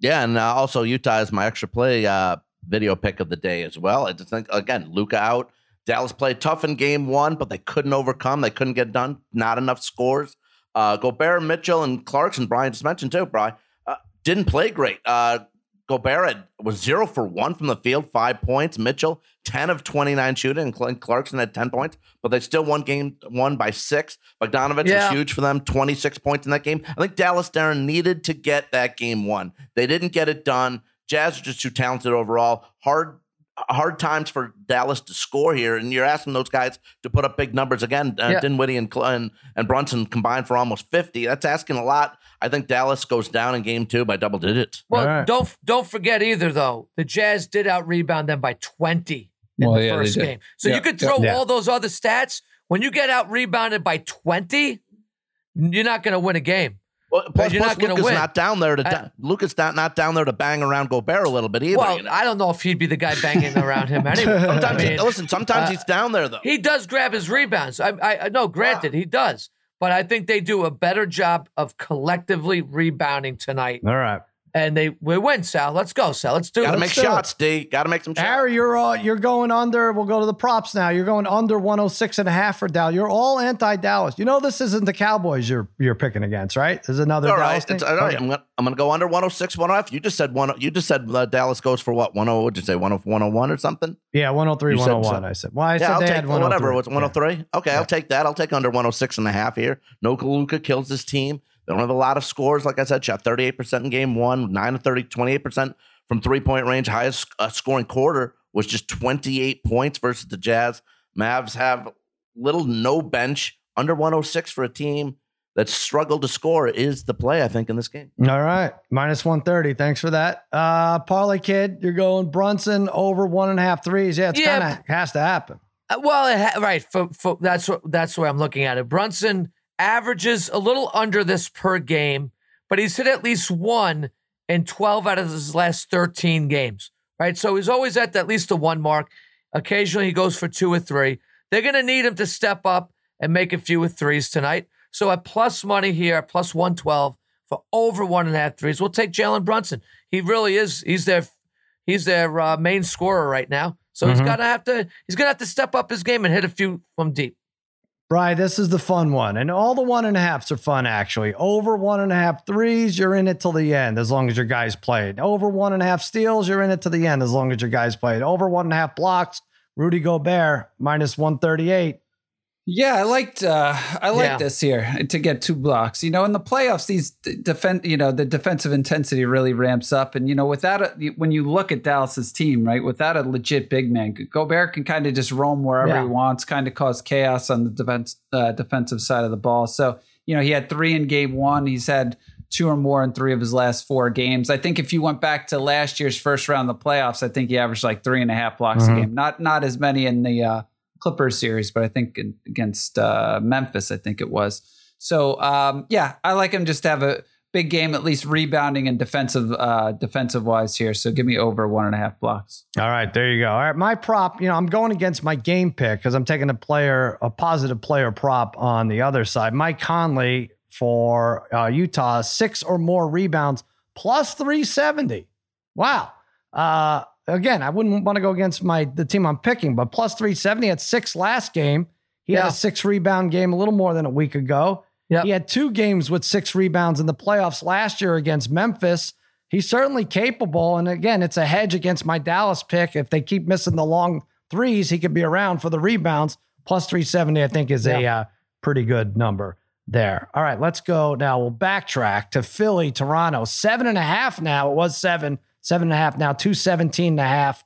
Yeah, and uh, also Utah is my extra play uh, video pick of the day as well. I just think again, Luka out. Dallas played tough in game one, but they couldn't overcome. They couldn't get done. Not enough scores. Uh, Gobert, Mitchell, and Clarkson. Brian just mentioned too. Brian uh, didn't play great. Uh, Gobert was zero for one from the field, five points. Mitchell ten of twenty nine shooting, and Clarkson had ten points, but they still won game one by six. Bogdanovich Yeah. was huge for them, twenty six points in that game. I think Dallas Darren needed to get that game one. They didn't get it done. Jazz are just too talented overall. Hard hard times for Dallas to score here, and you're asking those guys to put up big numbers again. Uh, Yeah. Dinwiddie and, Cl- and and Brunson combined for almost fifty. That's asking a lot. I think Dallas goes down in game two by double digits. Well, All right. don't don't forget either though. The Jazz did out rebound them by 20 in Well, the yeah, first game. So Yeah, you could throw Yeah. all those other stats. When you get out rebounded by 20, you're not going to win a game. Well, plus, you're plus not Luka's win. not down there to I- Luka's not, not down there to bang around Gobert a little bit either. Well, you know? I don't know if he'd be the guy banging around him [laughs] anyway. sometimes I he, mean, listen, sometimes uh, he's down there though. He does grab his rebounds. I, I, I no, granted, he does. But I think they do a better job of collectively rebounding tonight. All right. And they we win, Sal. Let's go, Sal. Let's do it. Got to it. make do it. shots, D. Got to make some shots. Harry, you're uh, you're going under. We'll go to the props now. You're going under 106 and a half for Dallas. You're all anti-Dallas. You know this isn't the Cowboys you're you're picking against, right? There's another all Dallas right, thing? it's all right. Okay. I'm gonna I'm gonna go under 106, 105. You just said one. You just said uh, Dallas goes for what? 10. What'd you say? 10 101 or something? Yeah, 103, You 101. so. I said. Well, I yeah, said I'll they take had whatever. 103. What's 103? Okay, Yeah. I'll take that. I'll take under 106 and a half here. No Luka kills this team. They don't have a lot of scores. Like I said, shot 38% in game one, 9 of 30, 28% from three point range. Highest uh, scoring quarter was just 28 points versus the Jazz. Mavs have little no bench. Under 106 for a team that struggled to score is the play, I think, in this game. All right, minus 130. Thanks for that. Uh, Parlay Kid, you're going Brunson over one and a half threes. Yeah, it's Yeah, kind of has to happen. Uh, Well, it ha- right. For, for, that's what that's the way I'm looking at it. Brunson averages a little under this per game, but he's hit at least one in 12 out of his last 13 games. Right, so he's always at at least the one mark. Occasionally, he goes for two or three. They're going to need him to step up and make a few with threes tonight. So at plus money here, plus 112 for over one and a half threes, we'll take Jalen Brunson. He really is. He's their he's their uh, main scorer right now. So he's Mhm. gonna have to he's gonna have to step up his game and hit a few from deep. Brian, this is the fun one. And all the one and a halves are fun, actually. Over one and a half threes, you're in it till the end, as long as your guys played. Over one and a half steals, you're in it to the end, as long as your guys played. Over one and a half blocks, Rudy Gobert, minus 138. Yeah, I liked uh I like Yeah. this here to get two blocks. You know, in the playoffs, these d- defend you know the defensive intensity really ramps up, and you know without a, when you look at Dallas's team, right, without a legit big man, Gobert can kind of just roam wherever Yeah. he wants, kind of cause chaos on the defense uh, defensive side of the ball. So you know he had three in game one. He's had two or more in three of his last four games. I think if you went back to last year's first round of the playoffs, I think he averaged like three and a half blocks Mhm. a game. Not not as many in the uh, Clippers series, but I think against uh, Memphis, I think it was. So um, yeah, I like him just to have a big game, at least rebounding and defensive uh, defensive wise here. So give me over one and a half blocks. All right, there you go. All right, my prop, you know, I'm going against my game pick because I'm taking a player, a positive player prop on the other side. Mike Conley for uh, Utah, six or more rebounds, plus 370. Wow. Uh, again, I wouldn't want to go against my the team I'm picking, but plus 370 at six last game. He had a six rebound game a little more than a week ago. Yep. He had two games with six rebounds in the playoffs last year against Memphis. He's certainly capable. And again, it's a hedge against my Dallas pick. If they keep missing the long threes, he could be around for the rebounds. Plus 370, I think, is a uh, pretty good number there. All right, let's go now. We'll backtrack to Philly, Toronto. Seven and a half now. It was seven, seven and a half now, 217 and a half.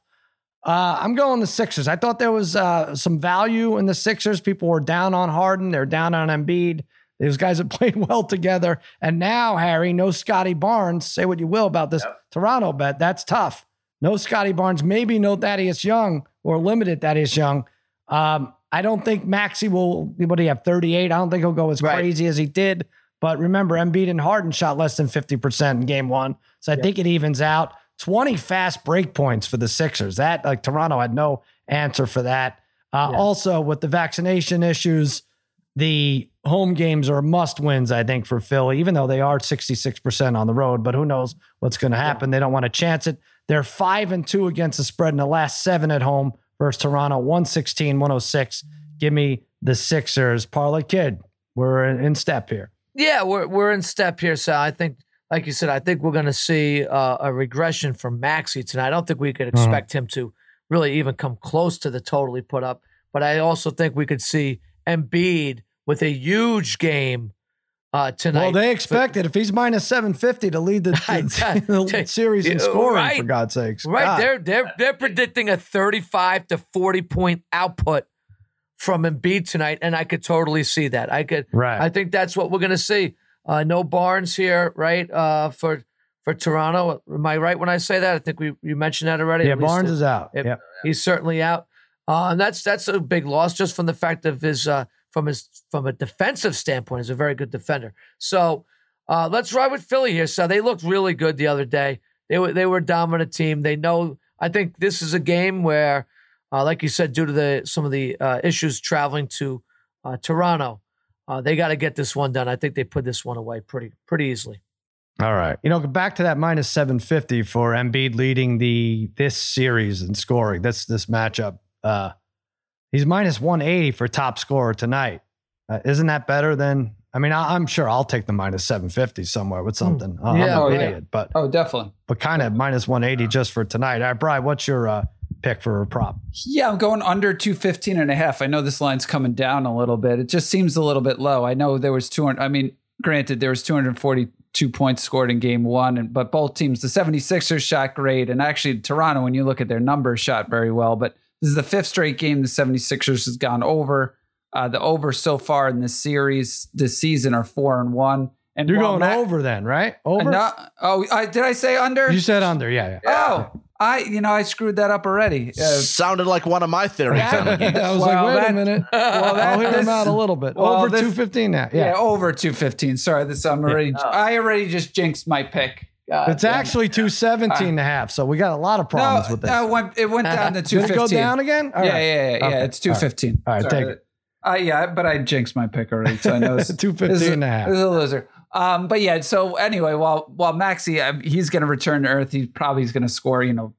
Uh, I'm going the Sixers. I thought there was uh, some value in the Sixers. People were down on Harden. They're down on Embiid. Those guys have [laughs] played well together. And now, Harry, no Scottie Barnes. Say what you will about this Toronto bet. That's tough. No Scottie Barnes, maybe no Thaddeus Young or limited Thaddeus Young. Um, I don't think Maxey will, what do you have, 38? I don't think he'll go as Right. crazy as he did. But remember, Embiid and Harden shot less than 50% in game one. So I think it evens out. 20 fast break points for the Sixers. That, like, Toronto had no answer for that. Uh, Yeah. Also, with the vaccination issues, the home games are must wins, I think, for Philly, even though they are 66% on the road. But who knows what's going to happen? They don't want to chance it. They're five and two against the spread in the last seven at home versus Toronto, 116, 106. Give me the Sixers. Parlay Kid, we're in in step here. Yeah, we're we're in step here, Sal. I think, like you said, I think we're going to see uh, a regression from Maxey tonight. I don't think we could expect him to really even come close to the total he put up. But I also think we could see Embiid with a huge game uh, tonight. Well, they expected if he's minus 750 to lead the, [laughs] the, the [laughs] series in scoring, right. for God's sakes. Right, God. they're they're they're predicting a 35 to 40 point output from Embiid tonight, and I could totally see that. I could, Right. I think that's what we're going to see. Uh, no Barnes here, right? Uh, for for Toronto, am I right when I say that? I think we you mentioned that already. yeah, Barnes is out. it- Yep. He's certainly out. Uh, and that's that's a big loss just from the fact of his uh, from his from a defensive standpoint. He's a very good defender. So uh, let's ride with Philly here. So they looked really good the other day. They were they were a dominant team. They know. I think this is a game where, uh, like you said, due to the some of the uh, issues traveling to uh, Toronto, uh, they got to get this one done. I think they put this one away pretty pretty easily. All right. You know, back to that minus 750 for Embiid leading the this series in scoring. This this matchup. Uh he's minus 180 for top scorer tonight. Uh, isn't that better than I mean, I, am sure I'll take the minus 750 somewhere with something. Uh, Yeah. I'm Oh, an yeah. idiot, but Oh, definitely. but kind of minus 180 just for tonight. All right, Brian, what's your uh, pick for a prop? Yeah, I'm going under 215 and a half. I know this line's coming down a little bit. It just seems a little bit low. I know there was 200 I mean, granted there was 242 points scored in game 1 and but both teams the 76ers shot great and actually Toronto when you look at their numbers shot very well, but this is the fifth straight game the 76ers has gone over. Uh, the over so far in this series this season are 4 and 1. And You're going over then, right? Over? No, oh, I, did I say under? You said under. Yeah. yeah. oh, I you know I screwed that up already. Uh, Sounded like one of my theories. Yeah. on the game. I was Well, like, wait that- a minute. [laughs] well, that- I'll hear this- him out a little bit. well, over this- 215 now. Yeah, Yeah. over 215. Sorry, this I'm already I already just jinxed my pick. God It's damn it. actually 217 and a half. So we got a lot of problems no, with this. no, it went, it went down to 215. Did it go down again? All yeah, right. yeah, yeah, yeah. Okay. It's 215. All right, Sorry. take it. Uh, yeah, but I jinxed my pick already, so I know it's [laughs] 215 and a half. This is a loser. Um, but yeah, so anyway, while while Maxey, uh, he's going to return to Earth. He probably is going to score, you know,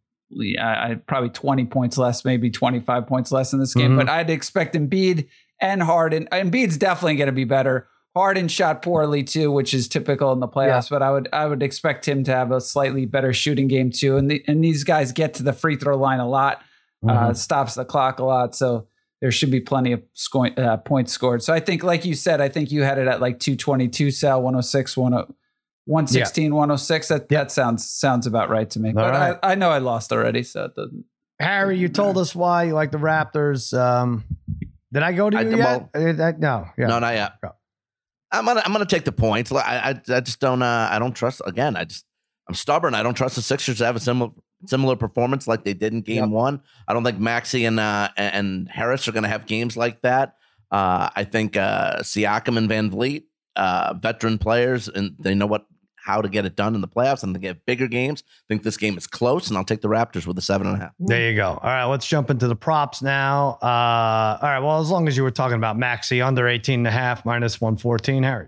I, I probably 20 points less, maybe 25 points less in this game. Mhm. But I'd expect Embiid and Harden. Embiid's definitely going to be better. Harden shot poorly too, which is typical in the playoffs. But I would I would expect him to have a slightly better shooting game too. And the, and these guys get to the free throw line a lot, uh, stops the clock a lot. So there should be plenty of sco- uh, points scored. So I think, like you said, I think you had it at like 222, Sal, 106, 10 116, 106. That, that sounds sounds about right to me. but right. I, I know I lost already, so it doesn't. Harry, you told us why you like the Raptors. Um, did I go to I- you yet? Uh, that- no. Yeah. No, not yet. Go. I'm gonna I'm gonna take the points. I, I I just don't uh I don't trust again. I just I'm stubborn. I don't trust the Sixers to have a similar similar performance like they did in Game Yep. One. I don't think Maxey and uh and Harris are gonna have games like that. Uh, I think uh, Siakam and VanVleet, uh, veteran players, and they know what how to get it done in the playoffs, and they get bigger games. I think this game is close, and I'll take the Raptors with a seven and a half. There you go. All right, let's jump into the props now. Uh, all right, well, as long as you were talking about Maxey under 18 and a half minus 114, Harry.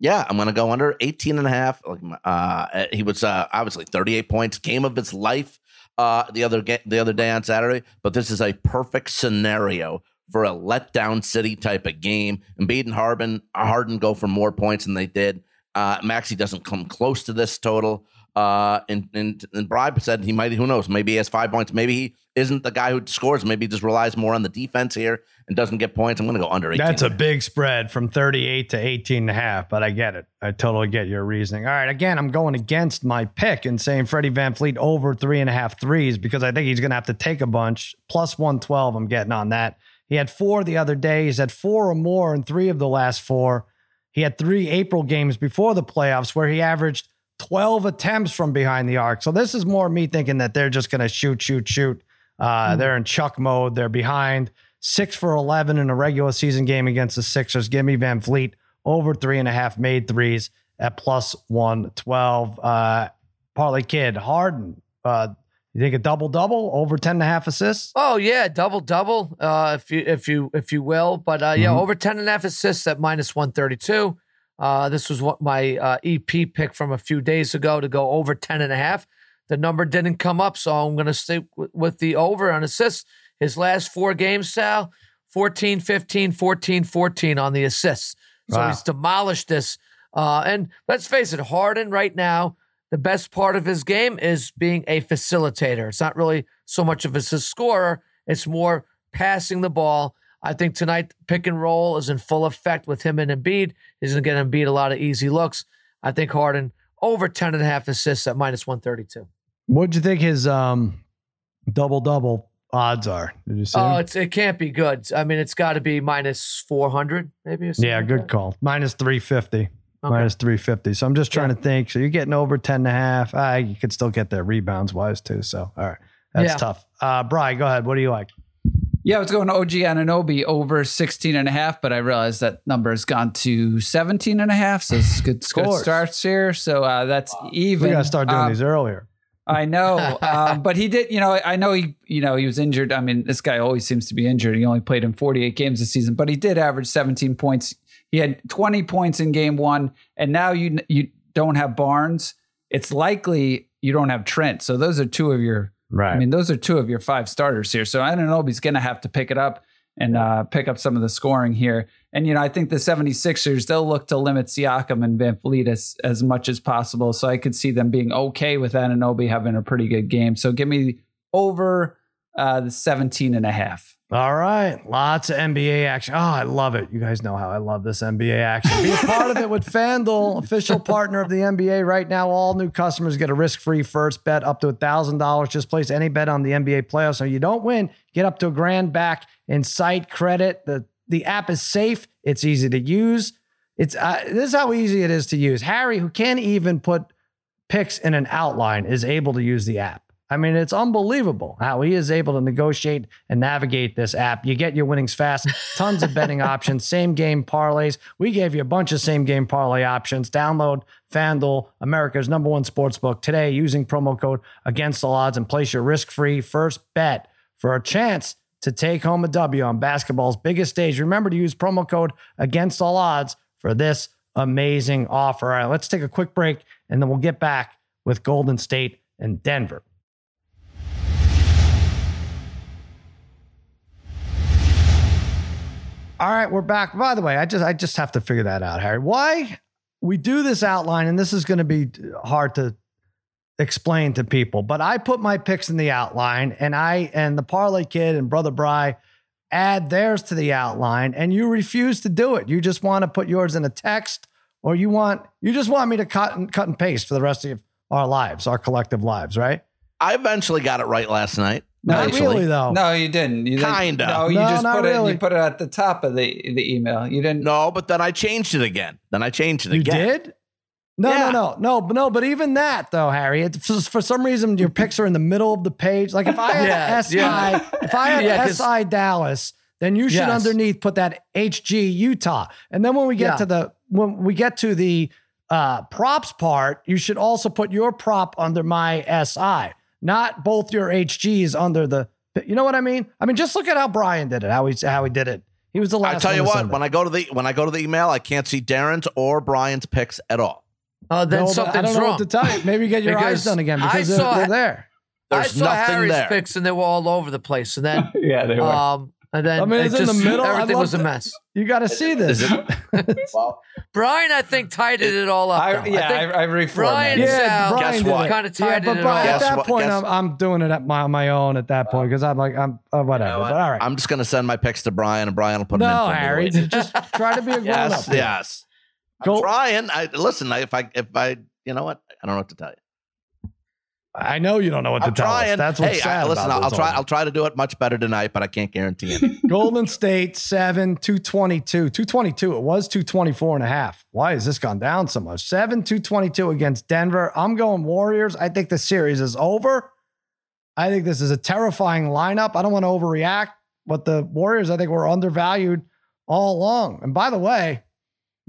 Yeah, I'm going to go under 18 and a half. Uh, he was uh, obviously 38 points, game of his life uh, the other the other day on Saturday. But this is a perfect scenario for a letdown city type of game. Embiid and Harden, Harden go for more points than they did. Uh, Maxey doesn't come close to this total. Uh, and and and Bribe said he might. Who knows? Maybe he has five points. Maybe he isn't the guy who scores. Maybe just relies more on the defense here and doesn't get points. I'm going to go under 18. That's a big spread from 38 to 18 and a half, but I get it. I totally get your reasoning. All right, again, I'm going against my pick and saying Freddie VanVleet over three and a half threes because I think he's going to have to take a bunch. Plus 112, I'm getting on that. He had four the other day. He's had four or more in three of the last four. He had three April games before the playoffs where he averaged 12 attempts from behind the arc. So this is more me thinking that they're just going to shoot, shoot, shoot. Uh, They're in chuck mode. They're behind six for 11 in a regular season game against the Sixers. Give me VanVleet over three and a half made threes at plus 112. Uh, Parlay Kid, Harden. Uh, you think a double double over 10 and a half assists? Oh yeah, double double, uh, if you if you if you will. But uh, yeah, Mhm. over 10 and a half assists at minus one thirty two. Uh, this was what my uh, EP pick from a few days ago to go over 10 and a half. The number didn't come up, so I'm going to stick with, the over on assists. His last four games, Sal, 14, 15, 14, 14 on the assists. So Wow. he's demolished this. Uh, and let's face it, Harden right now, the best part of his game is being a facilitator. It's not really so much of as a scorer, it's more passing the ball. I think tonight pick and roll is in full effect with him and Embiid. He's going to get Embiid a lot of easy looks. I think Harden over 10 and a half assists at minus 132. What'd you think his um, double double odds are? Did you see? Oh, them? it's it can't be good. I mean, it's got to be minus 400 maybe. Or something yeah, like good that. call. Minus 350. Okay. Minus 350. So I'm just trying to think. So you're getting over 10 and a half. Ah, you could still get there rebounds wise too. So, all right. That's Yeah. tough. Uh, Bry, go ahead. What do you like? Yeah, I was going to OG Anunoby over 16 and a half, but I realized that number has gone to 17 and a half. So it's good, good starts here. So uh, that's even. We got to start doing Um, these earlier. I know, um, [laughs] but he did. You know, I know he. You know, he was injured. I mean, this guy always seems to be injured. He only played in 48 games this season, but he did average 17 points. He had 20 points in game one, and now you you don't have Barnes. It's likely you don't have Trent. So those are two of your. Right. I mean, those are two of your five starters here. So I don't know if he's going to have to pick it up and uh, pick up some of the scoring here. And, you know, I think the 76ers, they'll look to limit Siakam and VanVleet as, as much as possible. So I could see them being okay with Anunoby having a pretty good game. So give me over uh, the 17 and a half. All right. Lots of NBA action. Oh, I love it. You guys know how I love this NBA action. Be a part of it with FanDuel, official partner of the NBA. Right now, all new customers get a risk free first bet up to $1,000. Just place any bet on the NBA playoffs. So you don't win, get up to a grand back in site credit. The, the app is safe, it's easy to use. It's uh, This is how easy it is to use. Harry, who can't even put picks in an outline, is able to use the app. I mean, it's unbelievable how he is able to negotiate and navigate this app. You get your winnings fast, tons of betting [laughs] options, same game parlays. We gave you a bunch of same game parlay options. Download FanDuel, America's number one sports book today using promo code against the odds and place your risk free first bet for a chance to take home a W on basketball's biggest stage. Remember to use promo code against all odds for this amazing offer. All right, let's take a quick break and then we'll get back with Golden State and Denver. All right, we're back. By the way, I just I just have to figure that out, Harry. Why we do this outline, and this is going to be hard to explain to people, but I put my picks in the outline, and I and the Parlay Kid and Brother Bry add theirs to the outline, and you refuse to do it. You just want to put yours in a text, or you want you just want me to cut and cut and paste for the rest of our lives, our collective lives, right? I eventually got it right last night. Not Eventually. really, though. No, you didn't. You didn't- Kinda. No, you No, just not put it. You put it at the top of the the email. You didn't. No, but then I changed it again. Then I changed it You again. You did? No, Yeah. no, no, no, but no. But even that, though, Harry, it, for, for some reason your picks are in the middle of the page. Like if I had Yeah, SI, yeah. if I had [laughs] Yeah, 'cause- SI Dallas, then you should Yes. underneath put that HG Utah. And then when we get Yeah. to the when we get to the uh, props part, you should also put your prop under my SI, not both your HGs under the. You know what I mean? I mean, just look at how Brian did it. How he how he did it. He was the last. I tell you one to what, when I go to the when I go to the email, I can't see Darren's or Brian's picks at all. Oh, then No, but I something's don't know wrong. what to tell you. Maybe get your eyes done again I because they're, saw- they're there. There's I saw nothing Harry's there. picks and they were all over the place. And then, [laughs] Yeah, they were. um, and then I mean, it it's in the just- middle. I'd Everything love was a to- mess. You got to see this. Is it? well, [laughs] Brian, I think tidied it all up. I, though. yeah, think I, I reformatted. Brian it. is- yeah, Sal, Brian guess did what? it. Kinda yeah, tied but it Brian, all at up. that Guess point, what? I'm, I'm doing it at my, on my own at that point because I'm like, I'm uh, whatever. what? But all right. I'm just gonna send my picks to Brian, and Brian will put them in. no, for me Harry, later. just try to be a [laughs] grown Yes, up. yes. Go- I'm trying. I listen. I, if I if I you know what I don't know what to tell you. I know you don't know what to I'm tell trying. us. That's what's hey, sad I, listen. about I'll, I'll try. I'll try to do it much better tonight, but I can't guarantee it. [laughs] Golden State, 7, 222. 222. It was 224 and a half. Why has this gone down so much? 7, 222 against Denver. I'm going Warriors. I think the series is over. I think this is a terrifying lineup. I don't want to overreact, but the Warriors, I think, were undervalued all along. And by the way,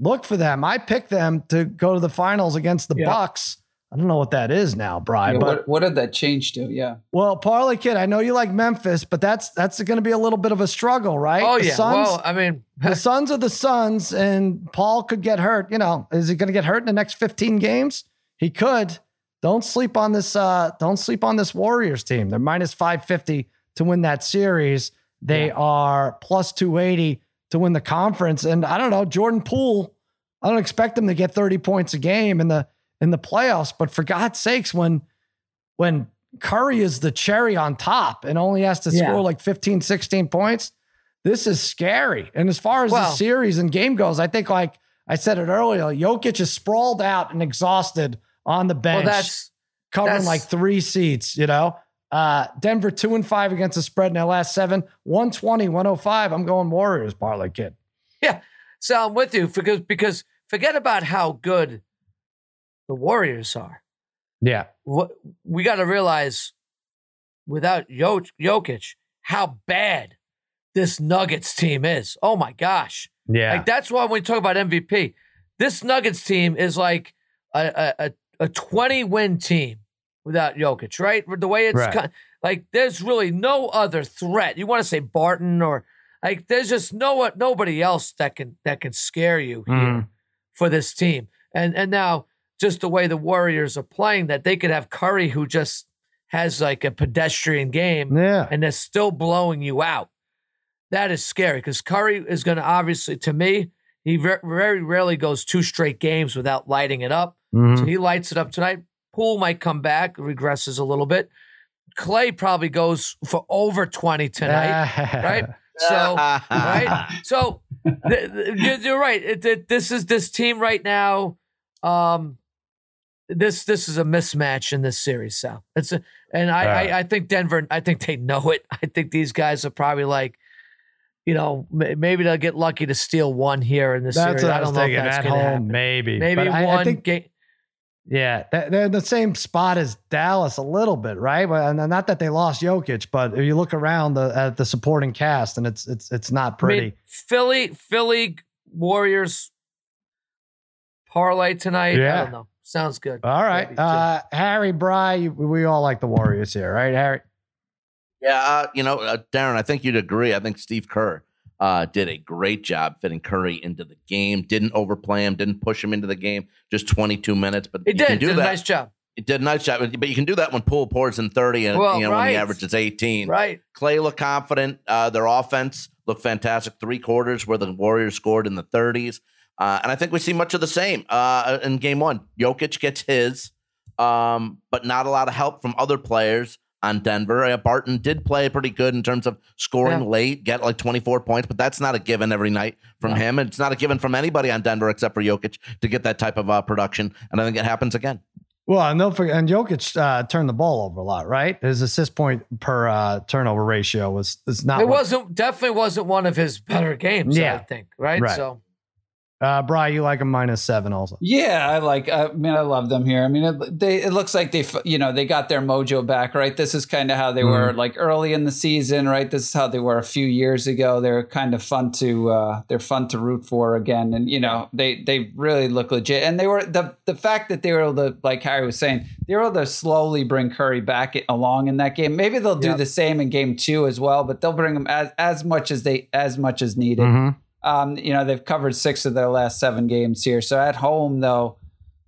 look for them. I picked them to go to the finals against the Yeah. Bucks. I don't know what that is now, Brian, Yeah, but what, what did that change to? Yeah. well, Parlay Kid, I know you like Memphis, but that's that's going to be a little bit of a struggle, right? Oh The yeah. Suns- well, I mean, [laughs] the Suns are the Suns, and Paul could get hurt. You know, is he going to get hurt in the next 15 games? He could. Don't sleep on this. Uh, don't sleep on this Warriors team. They're minus 550 to win that series. They are plus 280 to win the conference. And I don't know, Jordan Poole. I don't expect him to get 30 points a game in the in the playoffs. But for God's sakes, when when Curry is the cherry on top and only has to Yeah. score like 15, 16 points, this is scary. And as far as the series and game goes, I think like I said it earlier, Jokic is sprawled out and exhausted on the well, bench, that's covering that's- like three seats, you know? Uh, Denver two and five against the spread in their last seven, 120, 105. I'm going Warriors, parlay kid. yeah. So I'm with you because because forget about how good the Warriors are. Yeah. What we got to realize without Jok- Jokic how bad this Nuggets team is. Oh my gosh. Yeah. Like that's why when we talk about MVP, this Nuggets team is like a a, a 20 win team without Jokic, right? The way it's Right. kind, like there's really no other threat. You want to say Barton or like there's just no nobody else that can that can scare you here Mhm. for this team. And and now just the way the Warriors are playing that they could have Curry who just has like a pedestrian game Yeah. and they're still blowing you out. That is scary because Curry is going to obviously, to me, he ver- very rarely goes two straight games without lighting it up. Mhm. So he lights it up tonight. Poole might come back, regresses a little bit. Klay probably goes for over 20 tonight, right? So, right? [laughs] So th- th- you're, right. It, it- this is this team right now. Um, this this is a mismatch in this series, Sal. It's a, and I, Right. I I think Denver. I think they know it. I think these guys are probably like, you know, m- maybe they'll get lucky to steal one here in this That's series. I I don't know if that's At home, happen. maybe. Maybe But I, one I think, game. Yeah, they- they're in the same spot as Dallas a little bit, right? Well, and not that they lost Jokic, but if you look around the, at the supporting cast, and it's it's it's not I pretty. mean, Philly, Philly Warriors parlay tonight. I Yeah. don't know. Sounds good. all right, uh, Harry, Bry, we all like the Warriors here, right, Harry? Yeah, uh, you know, uh, Darren, I think you'd agree. I think Steve Kerr uh, did a great job fitting Curry into the game. Didn't overplay him. Didn't push him into the game. Just 22 minutes, but he did. can do did that. a nice job. He did a nice job, but you can do that when Poole pours in 30 and Well, you know when the average is 18. Right. Klay looked confident. Uh, their offense looked fantastic. Three quarters where the Warriors scored in the 30s. Uh, and I think we see much of the same uh, in game one. Jokic gets his, um, but not a lot of help from other players on Denver. Uh, Barton did play pretty good in terms of scoring Yeah. late, get like 24 points, but that's not a given every night from No. him. It's not a given from anybody on Denver except for Jokic to get that type of uh, production. And I think it happens again. Well, and don't forget, and Jokic uh, turned the ball over a lot, right? His assist point per uh, turnover ratio was is not. It what- wasn't definitely wasn't one of his better games. Yeah. I think. Right. Right. So Uh, Bry, you like a minus seven also. Yeah, I like. I mean, I love them here. I mean, it, they it looks like they, you know, they got their mojo back, right? This is kind of how they were like early in the season, right? This is how they were a few years ago. They're kind of fun to, uh, they're fun to root for again, and you know, they they really look legit. And they were the the fact that they were able to, like Harry was saying, they were able to slowly bring Curry back along in that game. Maybe they'll do Yep. the same in game two as well, but they'll bring them as as much as they as much as needed. Mhm. Um, you know, they've covered six of their last seven games here. So at home, though,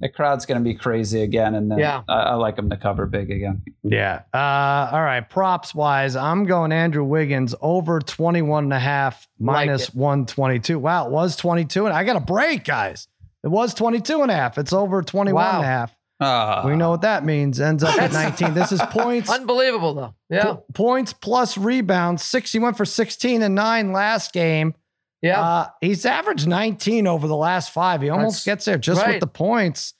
the crowd's going to be crazy again. And then Yeah. I, I like them to cover big again. Yeah. Uh, all right. Props wise, I'm going Andrew Wiggins over 21 and a half minus it. 122. Wow. It was 22. And I got a break, guys. It was 22 and a half. It's over 21 and a half. Uh, We know what that means. Ends up at 19. This is [laughs] points. unbelievable though. Yeah. po- points plus rebounds. 61 for 16 and 9 last game. Yeah. Uh, he's averaged 19 over the last five. He almost That's gets there just with the points.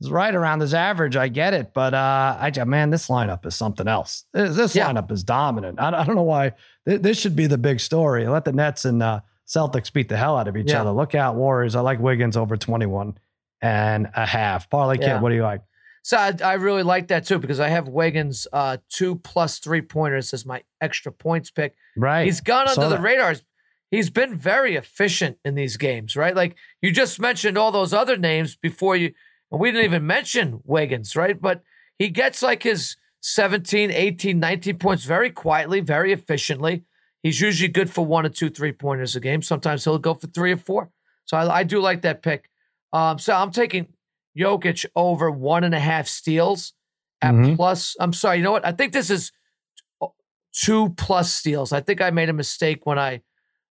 It's right around his average. I get it, but uh, I man, this lineup is something else. This, this Yeah. lineup is dominant. I, I don't know why. Th- This should be the big story. Let the Nets and uh, Celtics beat the hell out of each Yeah. other. Look out, Warriors. I like Wiggins over 21 and a half. Parlay Yeah. kid, what do you like? So I, I really like that too because I have Wiggins uh, two plus three pointers as my extra points pick. Right. He's gone Saw under the that. radars. He's been very efficient in these games, right? Like you just mentioned all those other names before you, and we didn't even mention Wiggins, right? But he gets like his 17, 18, 19 points very quietly, very efficiently. He's usually good for one or two three pointers a game. Sometimes he'll go for three or four. So I, I do like that pick. Um, so I'm taking Jokic over one and a half steals at Mhm. plus. I'm sorry, you know what? I think this is two plus steals. I think I made a mistake when I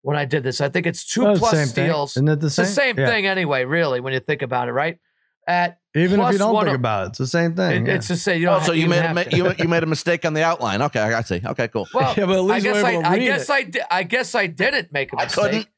when I did this. I think it's two Oh, it's the plus same thing. steals. Isn't it the It's same? the same Yeah. thing anyway, really, when you think about it, right? At Even if you don't think o- about it, it's the same thing. it- yeah. it's to say you Oh, so you made a, to. you, you made a mistake on the outline. Okay, I see. Okay, cool. Well, [laughs] Yeah, but at least I guess I, I guess. I did. I guess I didn't make a mistake. I couldn't.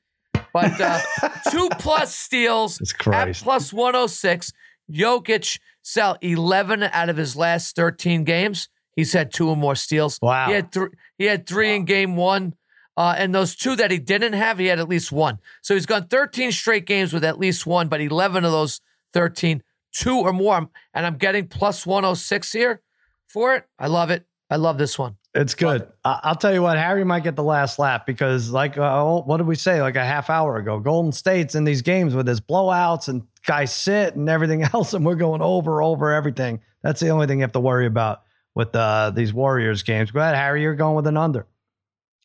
But uh, [laughs] two plus steals It's at Christ. plus 106. Jokic sell 11 out of his last 13 games. He's had two or more steals. Wow. He had three. He had three in game one, uh, and those two that he didn't have, he had at least one. So he's gone 13 straight games with at least one, but 11 of those 13, two or more. And I'm getting plus 106 here for it. I love it. I love this one. It's good. I- I'll tell you what, Harry might get the last laugh because, like, uh, what did we say like a half hour ago? Golden State's in these games with his blowouts and guys sit and everything [laughs] else, and we're going over, over everything. That's the only thing you have to worry about with uh, these Warriors games. Go ahead, Harry. You're going with an under.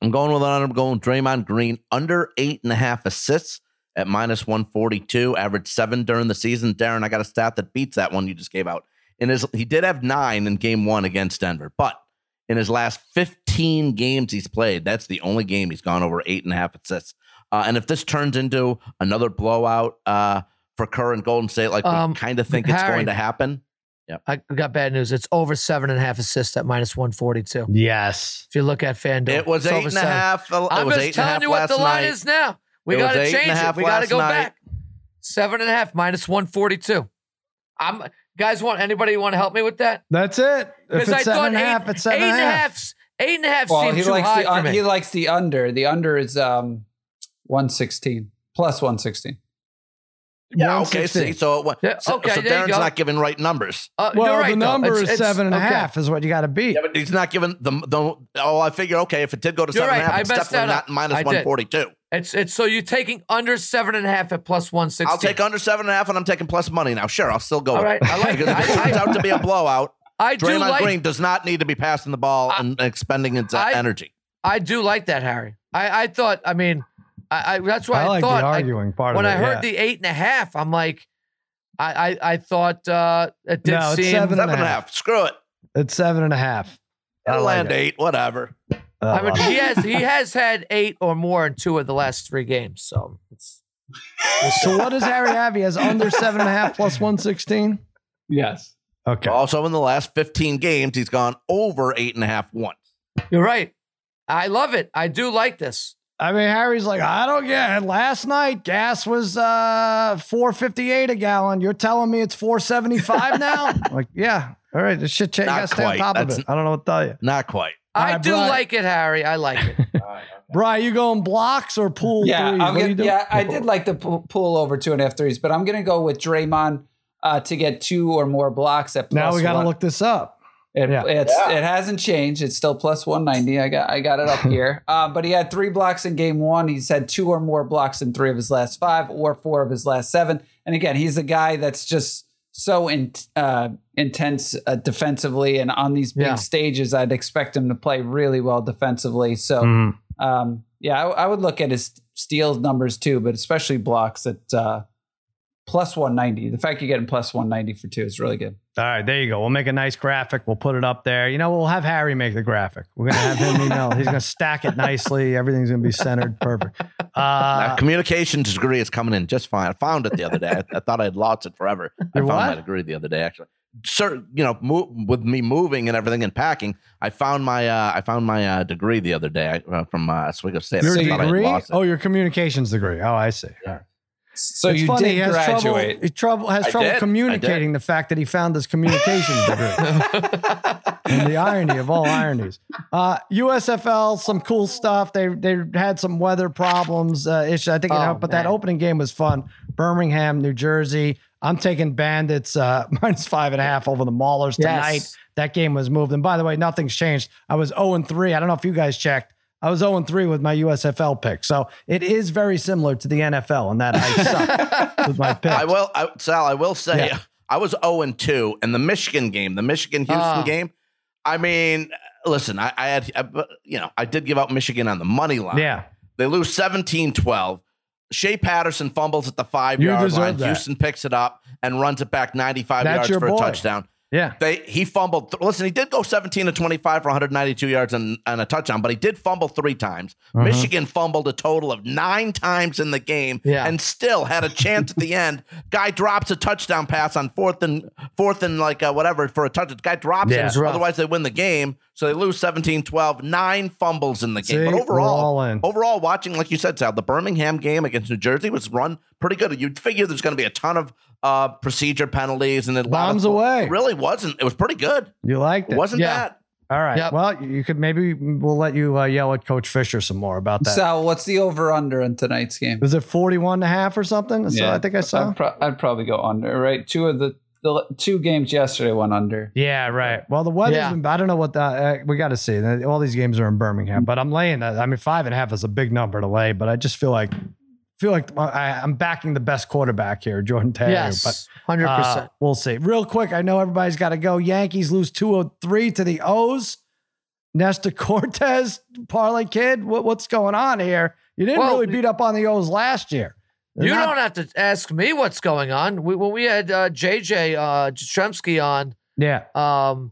I'm going with an going Draymond Green under eight and a half assists at minus 142, average seven during the season. Darren, I got a stat that beats that one you just gave out. In his, he did have nine in game one against Denver, but in his last 15 games he's played, that's the only game he's gone over eight and a half assists. Uh, and if this turns into another blowout uh, for current Golden State, like Um, we kind of think it's going to happen, I got bad news. It's over seven and a half assists at minus 142. Yes. If you look at FanDuel, it was it's eight over and a seven. half. It I'm was just eight and a half telling you what last the line night. is now. We got to eight and a change it. We got to go night. back. Seven and a half minus 142. I'm guys. Want anybody want to help me with that? That's it. If Because it's I seven thought and a eight, half, it's seven eight and a half. half. Eight and a half Well, seemed he too likes high the for me. he likes the under. The under is um 116 plus 116. Yeah, okay. See, so, it, wa- Yeah, so, okay, so there Darren's not giving right numbers. Uh, Well, right, the though. number It's- is it's- seven and a half. okay. is what you got to beat. Yeah, but he's not giving the the. Oh, I figure okay, if it did go to You're seven and a half, I it's definitely not up. minus I did. one forty two. It's it's so you're taking under seven and a half at plus one sixty. I'll take under seven and a half, and I'm taking plus money now. Sure, I'll still go. All with it. I like because it. if it turns out to be a blowout, I do like Green does not need to be passing the ball I- and expending its I- energy. I do like that, Harry. I, I thought. I mean, I, I that's why I I, like thought the I- arguing part when of I heard yeah. the eight and a half, I'm like, I I, I thought uh, it did No, it's seem. seven Seven and a and a half. Screw it. it's seven and a half. I It'll like land it. eight. Whatever. I I mean, he has he [laughs] has had eight or more in two of the last three games. So it's So what does Harry have? He has [laughs] under seven and a half plus one sixteen. Yes. Okay. Also, in the last fifteen games, he's gone over eight and a half once. you're right. I love it. I do like this. I mean, Harry's like, I don't get it. Last night, gas was uh four fifty eight a gallon. You're telling me it's four seventy five now? [laughs] like, yeah. All right, this shit. You Not gotta stay on quite. top of it. I don't know what to tell you. Not quite. I right, do Brian. like it, Harry. I like it. [laughs] Brian, you going blocks or Poole Yeah, three? I'm What are you gonna, doing? yeah, I did like the pu- Poole over two and a half threes, but I'm gonna go with Draymond uh, to get two or more blocks at plus Now we got to one. look this up. It, Yeah. it's, it hasn't changed. It's still plus 190. I got I got it up [laughs] here. Um, but he had three blocks in game one. He's had two or more blocks in three of his last five or four of his last seven. And again, he's a guy that's just so in, uh, intense uh, defensively. And on these big Yeah. stages, I'd expect him to play really well defensively. So, Mhm. um, yeah, I, I would look at his steals numbers too, but especially blocks that. uh, plus 190. The fact you're getting plus 190 for two is really good. All right, there you go. We'll make a nice graphic. We'll put it up there. You know, we'll have Harry make the graphic. We're gonna have him email. He's gonna stack it nicely. Everything's gonna be centered, perfect. Uh, That communications degree is coming in just fine. I found it the other day. I, I thought I'd lost it forever. I found what? my degree the other day, actually. Sir, you know, mo- with me moving and everything and packing, I found my uh, I found my uh, degree the other day uh, from uh, Oswego State. I your thought I had degree? Oh, your communications degree. Oh, I see. So it's you funny. did he has graduate. trouble. He trouble has I trouble did. Communicating the fact that he found this communications [laughs] degree. and the irony of all ironies. Uh, USFL, some cool stuff. They they had some weather problems. Uh, issue. I think it Oh, helped, but that opening game was fun. Birmingham, New Jersey. I'm taking Bandits uh, [laughs] minus five and a half over the Maulers tonight. Yes. That game was moved. And by the way, nothing's changed. I was 0 and 3. I don't know if you guys checked. I was 0 and 3 with my USFL pick. So it is very similar to the NFL in that I suck [laughs] with my picks. I will, I, Sal. I will say, Yeah. I was zero and two in the Michigan game, the Michigan Houston Ah. game. I mean, listen, I, I had, I, you know, I did give out Michigan on the money line. Yeah. They lose 17-12. Shea Patterson fumbles at the five You yard line. that. Houston picks it up and runs it back 95 That's yards for boy. a touchdown. Yeah. They he fumbled. th- listen, he did go 17 to 25 for 192 yards and, and a touchdown, but he did fumble three times. Mhm. Michigan fumbled a total of nine times in the game Yeah. and still had a chance at the [laughs] end. Guy drops a touchdown pass on fourth and fourth and like uh, whatever for a touchdown. Guy drops Yeah. it. Otherwise, they win the game. So they lose 17-12. Nine fumbles in the game. See, but overall, overall, watching like you said, Sal, the Birmingham game against New Jersey was run pretty good. You'd figure there's going to be a ton of uh, procedure penalties and a lot Bombs of, away. It really wasn't. It was pretty good. You liked It it. wasn't Yeah. that. All right. Yep. Well, you could maybe we'll let you uh, yell at Coach Fisher some more about that. Sal, what's the over under in tonight's game? Was it 41 and a half or something? So I think I saw. I'd, pro- I'd probably go under, right? Two of the the two games yesterday went under. Yeah, right. Well, the weather's Yeah. been, I don't know what the, uh, we got to see. All these games are in Birmingham, but I'm laying that. I mean, five and a half is a big number to lay, but I just feel like, feel like I, I'm backing the best quarterback here, Jordan Taylor. But Yes, hundred uh, percent. we'll see. Real quick, I know everybody's got to go. Yankees lose 203 to the O's. Nestor Cortes, parlay kid, what, what's going on here? You didn't Well, really beat up on the O's last year. They're You not- don't have to ask me what's going on. We, when we had uh, JJ uh, Jastrzemski on Yeah, um,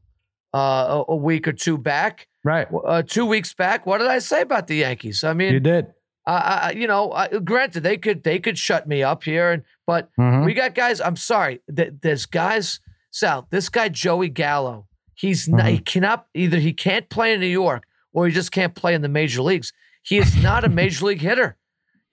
uh, a, a week or two back, right. uh, two weeks back, what did I say about the Yankees? I mean, You did. I, I, you know, I, granted they could they could shut me up here, and but Mhm. we got guys. I'm sorry, th- there's guys. Sal, this guy Joey Gallo, he's not, he cannot either. He can't play in New York, or he just can't play in the major leagues. He is not a [laughs] major league hitter.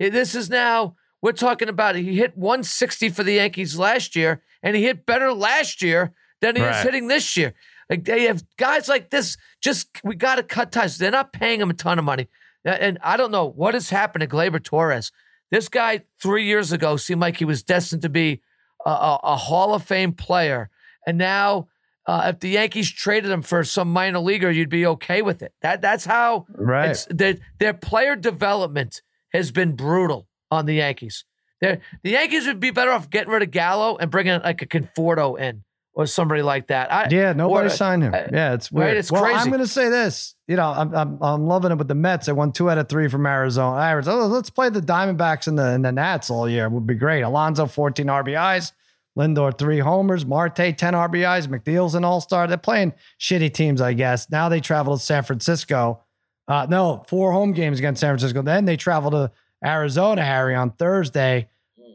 This is now we're talking about. He hit 160 for the Yankees last year, and he hit better last year than he is hitting this year. Like they have guys like this. Just we got to cut ties. They're not paying him a ton of money. And I don't know what has happened to Gleyber Torres. This guy three years ago seemed like he was destined to be a, a, a Hall of Fame player, and now uh, if the Yankees traded him for some minor leaguer, you'd be okay with it. That that's how Right. it's their their player development has been brutal on the Yankees. They're, the Yankees would be better off getting rid of Gallo and bringing like a Conforto in or somebody like that. I, Yeah, nobody or- signed him. uh, Yeah, it's right, weird. it's well, crazy. I'm going to say this. You know, I'm, I'm I'm loving it with the Mets. They won two out of three from Arizona. Arizona. Oh, let's play the Diamondbacks and the and the Nats all year. It would be great. Alonso 14 RBIs, Lindor three homers, Marte 10 RBIs, McNeil's an All Star. They're playing shitty teams, I guess. Now they travel to San Francisco. Uh, no, four home games against San Francisco. Then they travel to Arizona, Harry, on Thursday.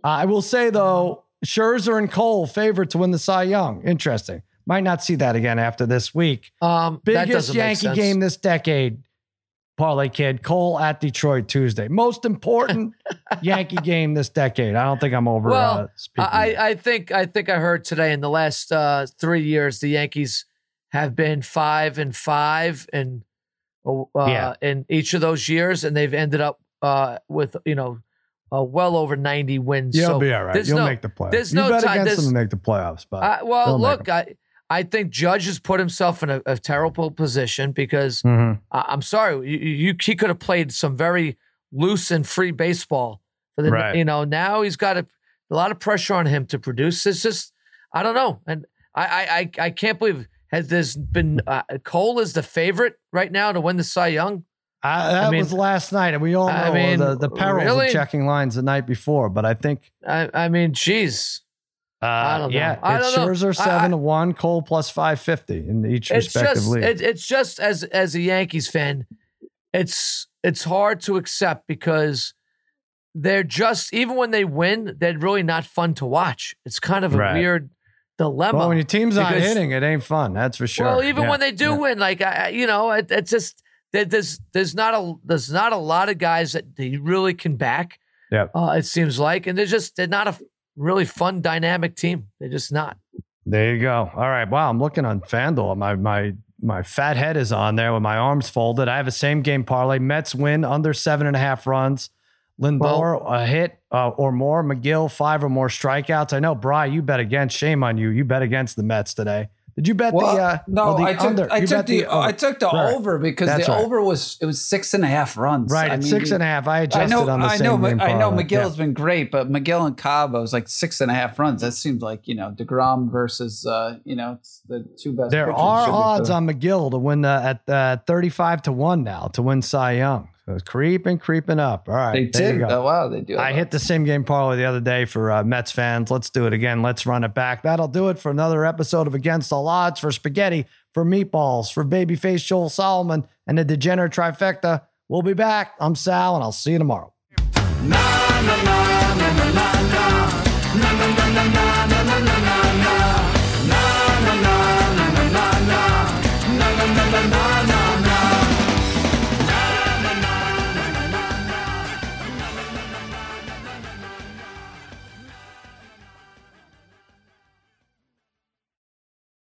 Uh, I will say though, Scherzer and Cole favored to win the Cy Young. Interesting. Might not see that again after this week. um, Biggest Yankee game this decade. Parlay kid, Cole at Detroit Tuesday. Most important [laughs] Yankee game this decade. I don't think I'm over. Well, uh, speaking. I, I think I think I heard today in the last uh, three years the Yankees have been five and five and uh, Yeah. in each of those years, and they've ended up uh, with you know uh, well over ninety wins. You'll so be all right. You'll no- make the playoffs. there's you no bet time- against them to make the playoffs, but Uh, well, look, I I think Judge has put himself in a, a terrible position because Mhm. I, I'm sorry, you, you he could have played some very loose and free baseball for the Right. you know now he's got a, a lot of pressure on him to produce. It's just I don't know, and I I I, I can't believe has there's been uh, Cole is the favorite right now to win the Cy Young. I, that I mean- was last night, and we all know I mean, the, the perils really? of checking lines the night before. But I think, I I mean, geez, uh, I don't know. yeah, I it's don't. Scherzer I- seven to one, Cole plus five fifty in each it's respective just league. it, it's just as as a Yankees fan, it's it's hard to accept because they're just even when they win, they're really not fun to watch. It's kind of a Right. weird dilemma. well, when your team's not hitting, it ain't fun. That's for sure. Well, even Yeah. when they do Yeah. win, like I, you know, it, it's just there's there's not a there's not a lot of guys that they really can back. Yep. Uh, it seems like, and they're just they're not a really fun dynamic team. They're just not. There you go. All right. Wow. I'm looking on FanDuel. My my my fat head is on there with my arms folded. I have a same game parlay. Mets win under seven and a half runs. Lindor a hit uh, or more. Megill five or more strikeouts. I know, Bry, you bet against. Shame on you. You bet against the Mets today. Did you bet Well, the uh, no, oh, the I took under? I You took bet the, oh, I took the right. over because That's the right. over was it was six and a half runs. right. I mean, six and a half. I I adjusted know, on the I same know, game I know. parlay. Megill's Yeah. been great, but Megill and Cabo was like six and a half runs. That seems like you know Degrom versus uh, you know it's the two best. There are odds on Megill to win uh, at uh, 35 to 1 now to win Cy Young. So it's creeping, creeping up. All right. They there you did. go. Oh, wow, they do. I hit the same game parlay the other day for uh, Mets fans. Let's do it again. Let's run it back. That'll do it for another episode of Against All Odds for spaghetti, for meatballs, for babyface Joel Solomon, and the degenerate trifecta. We'll be back. I'm Sal, and I'll see you tomorrow. Now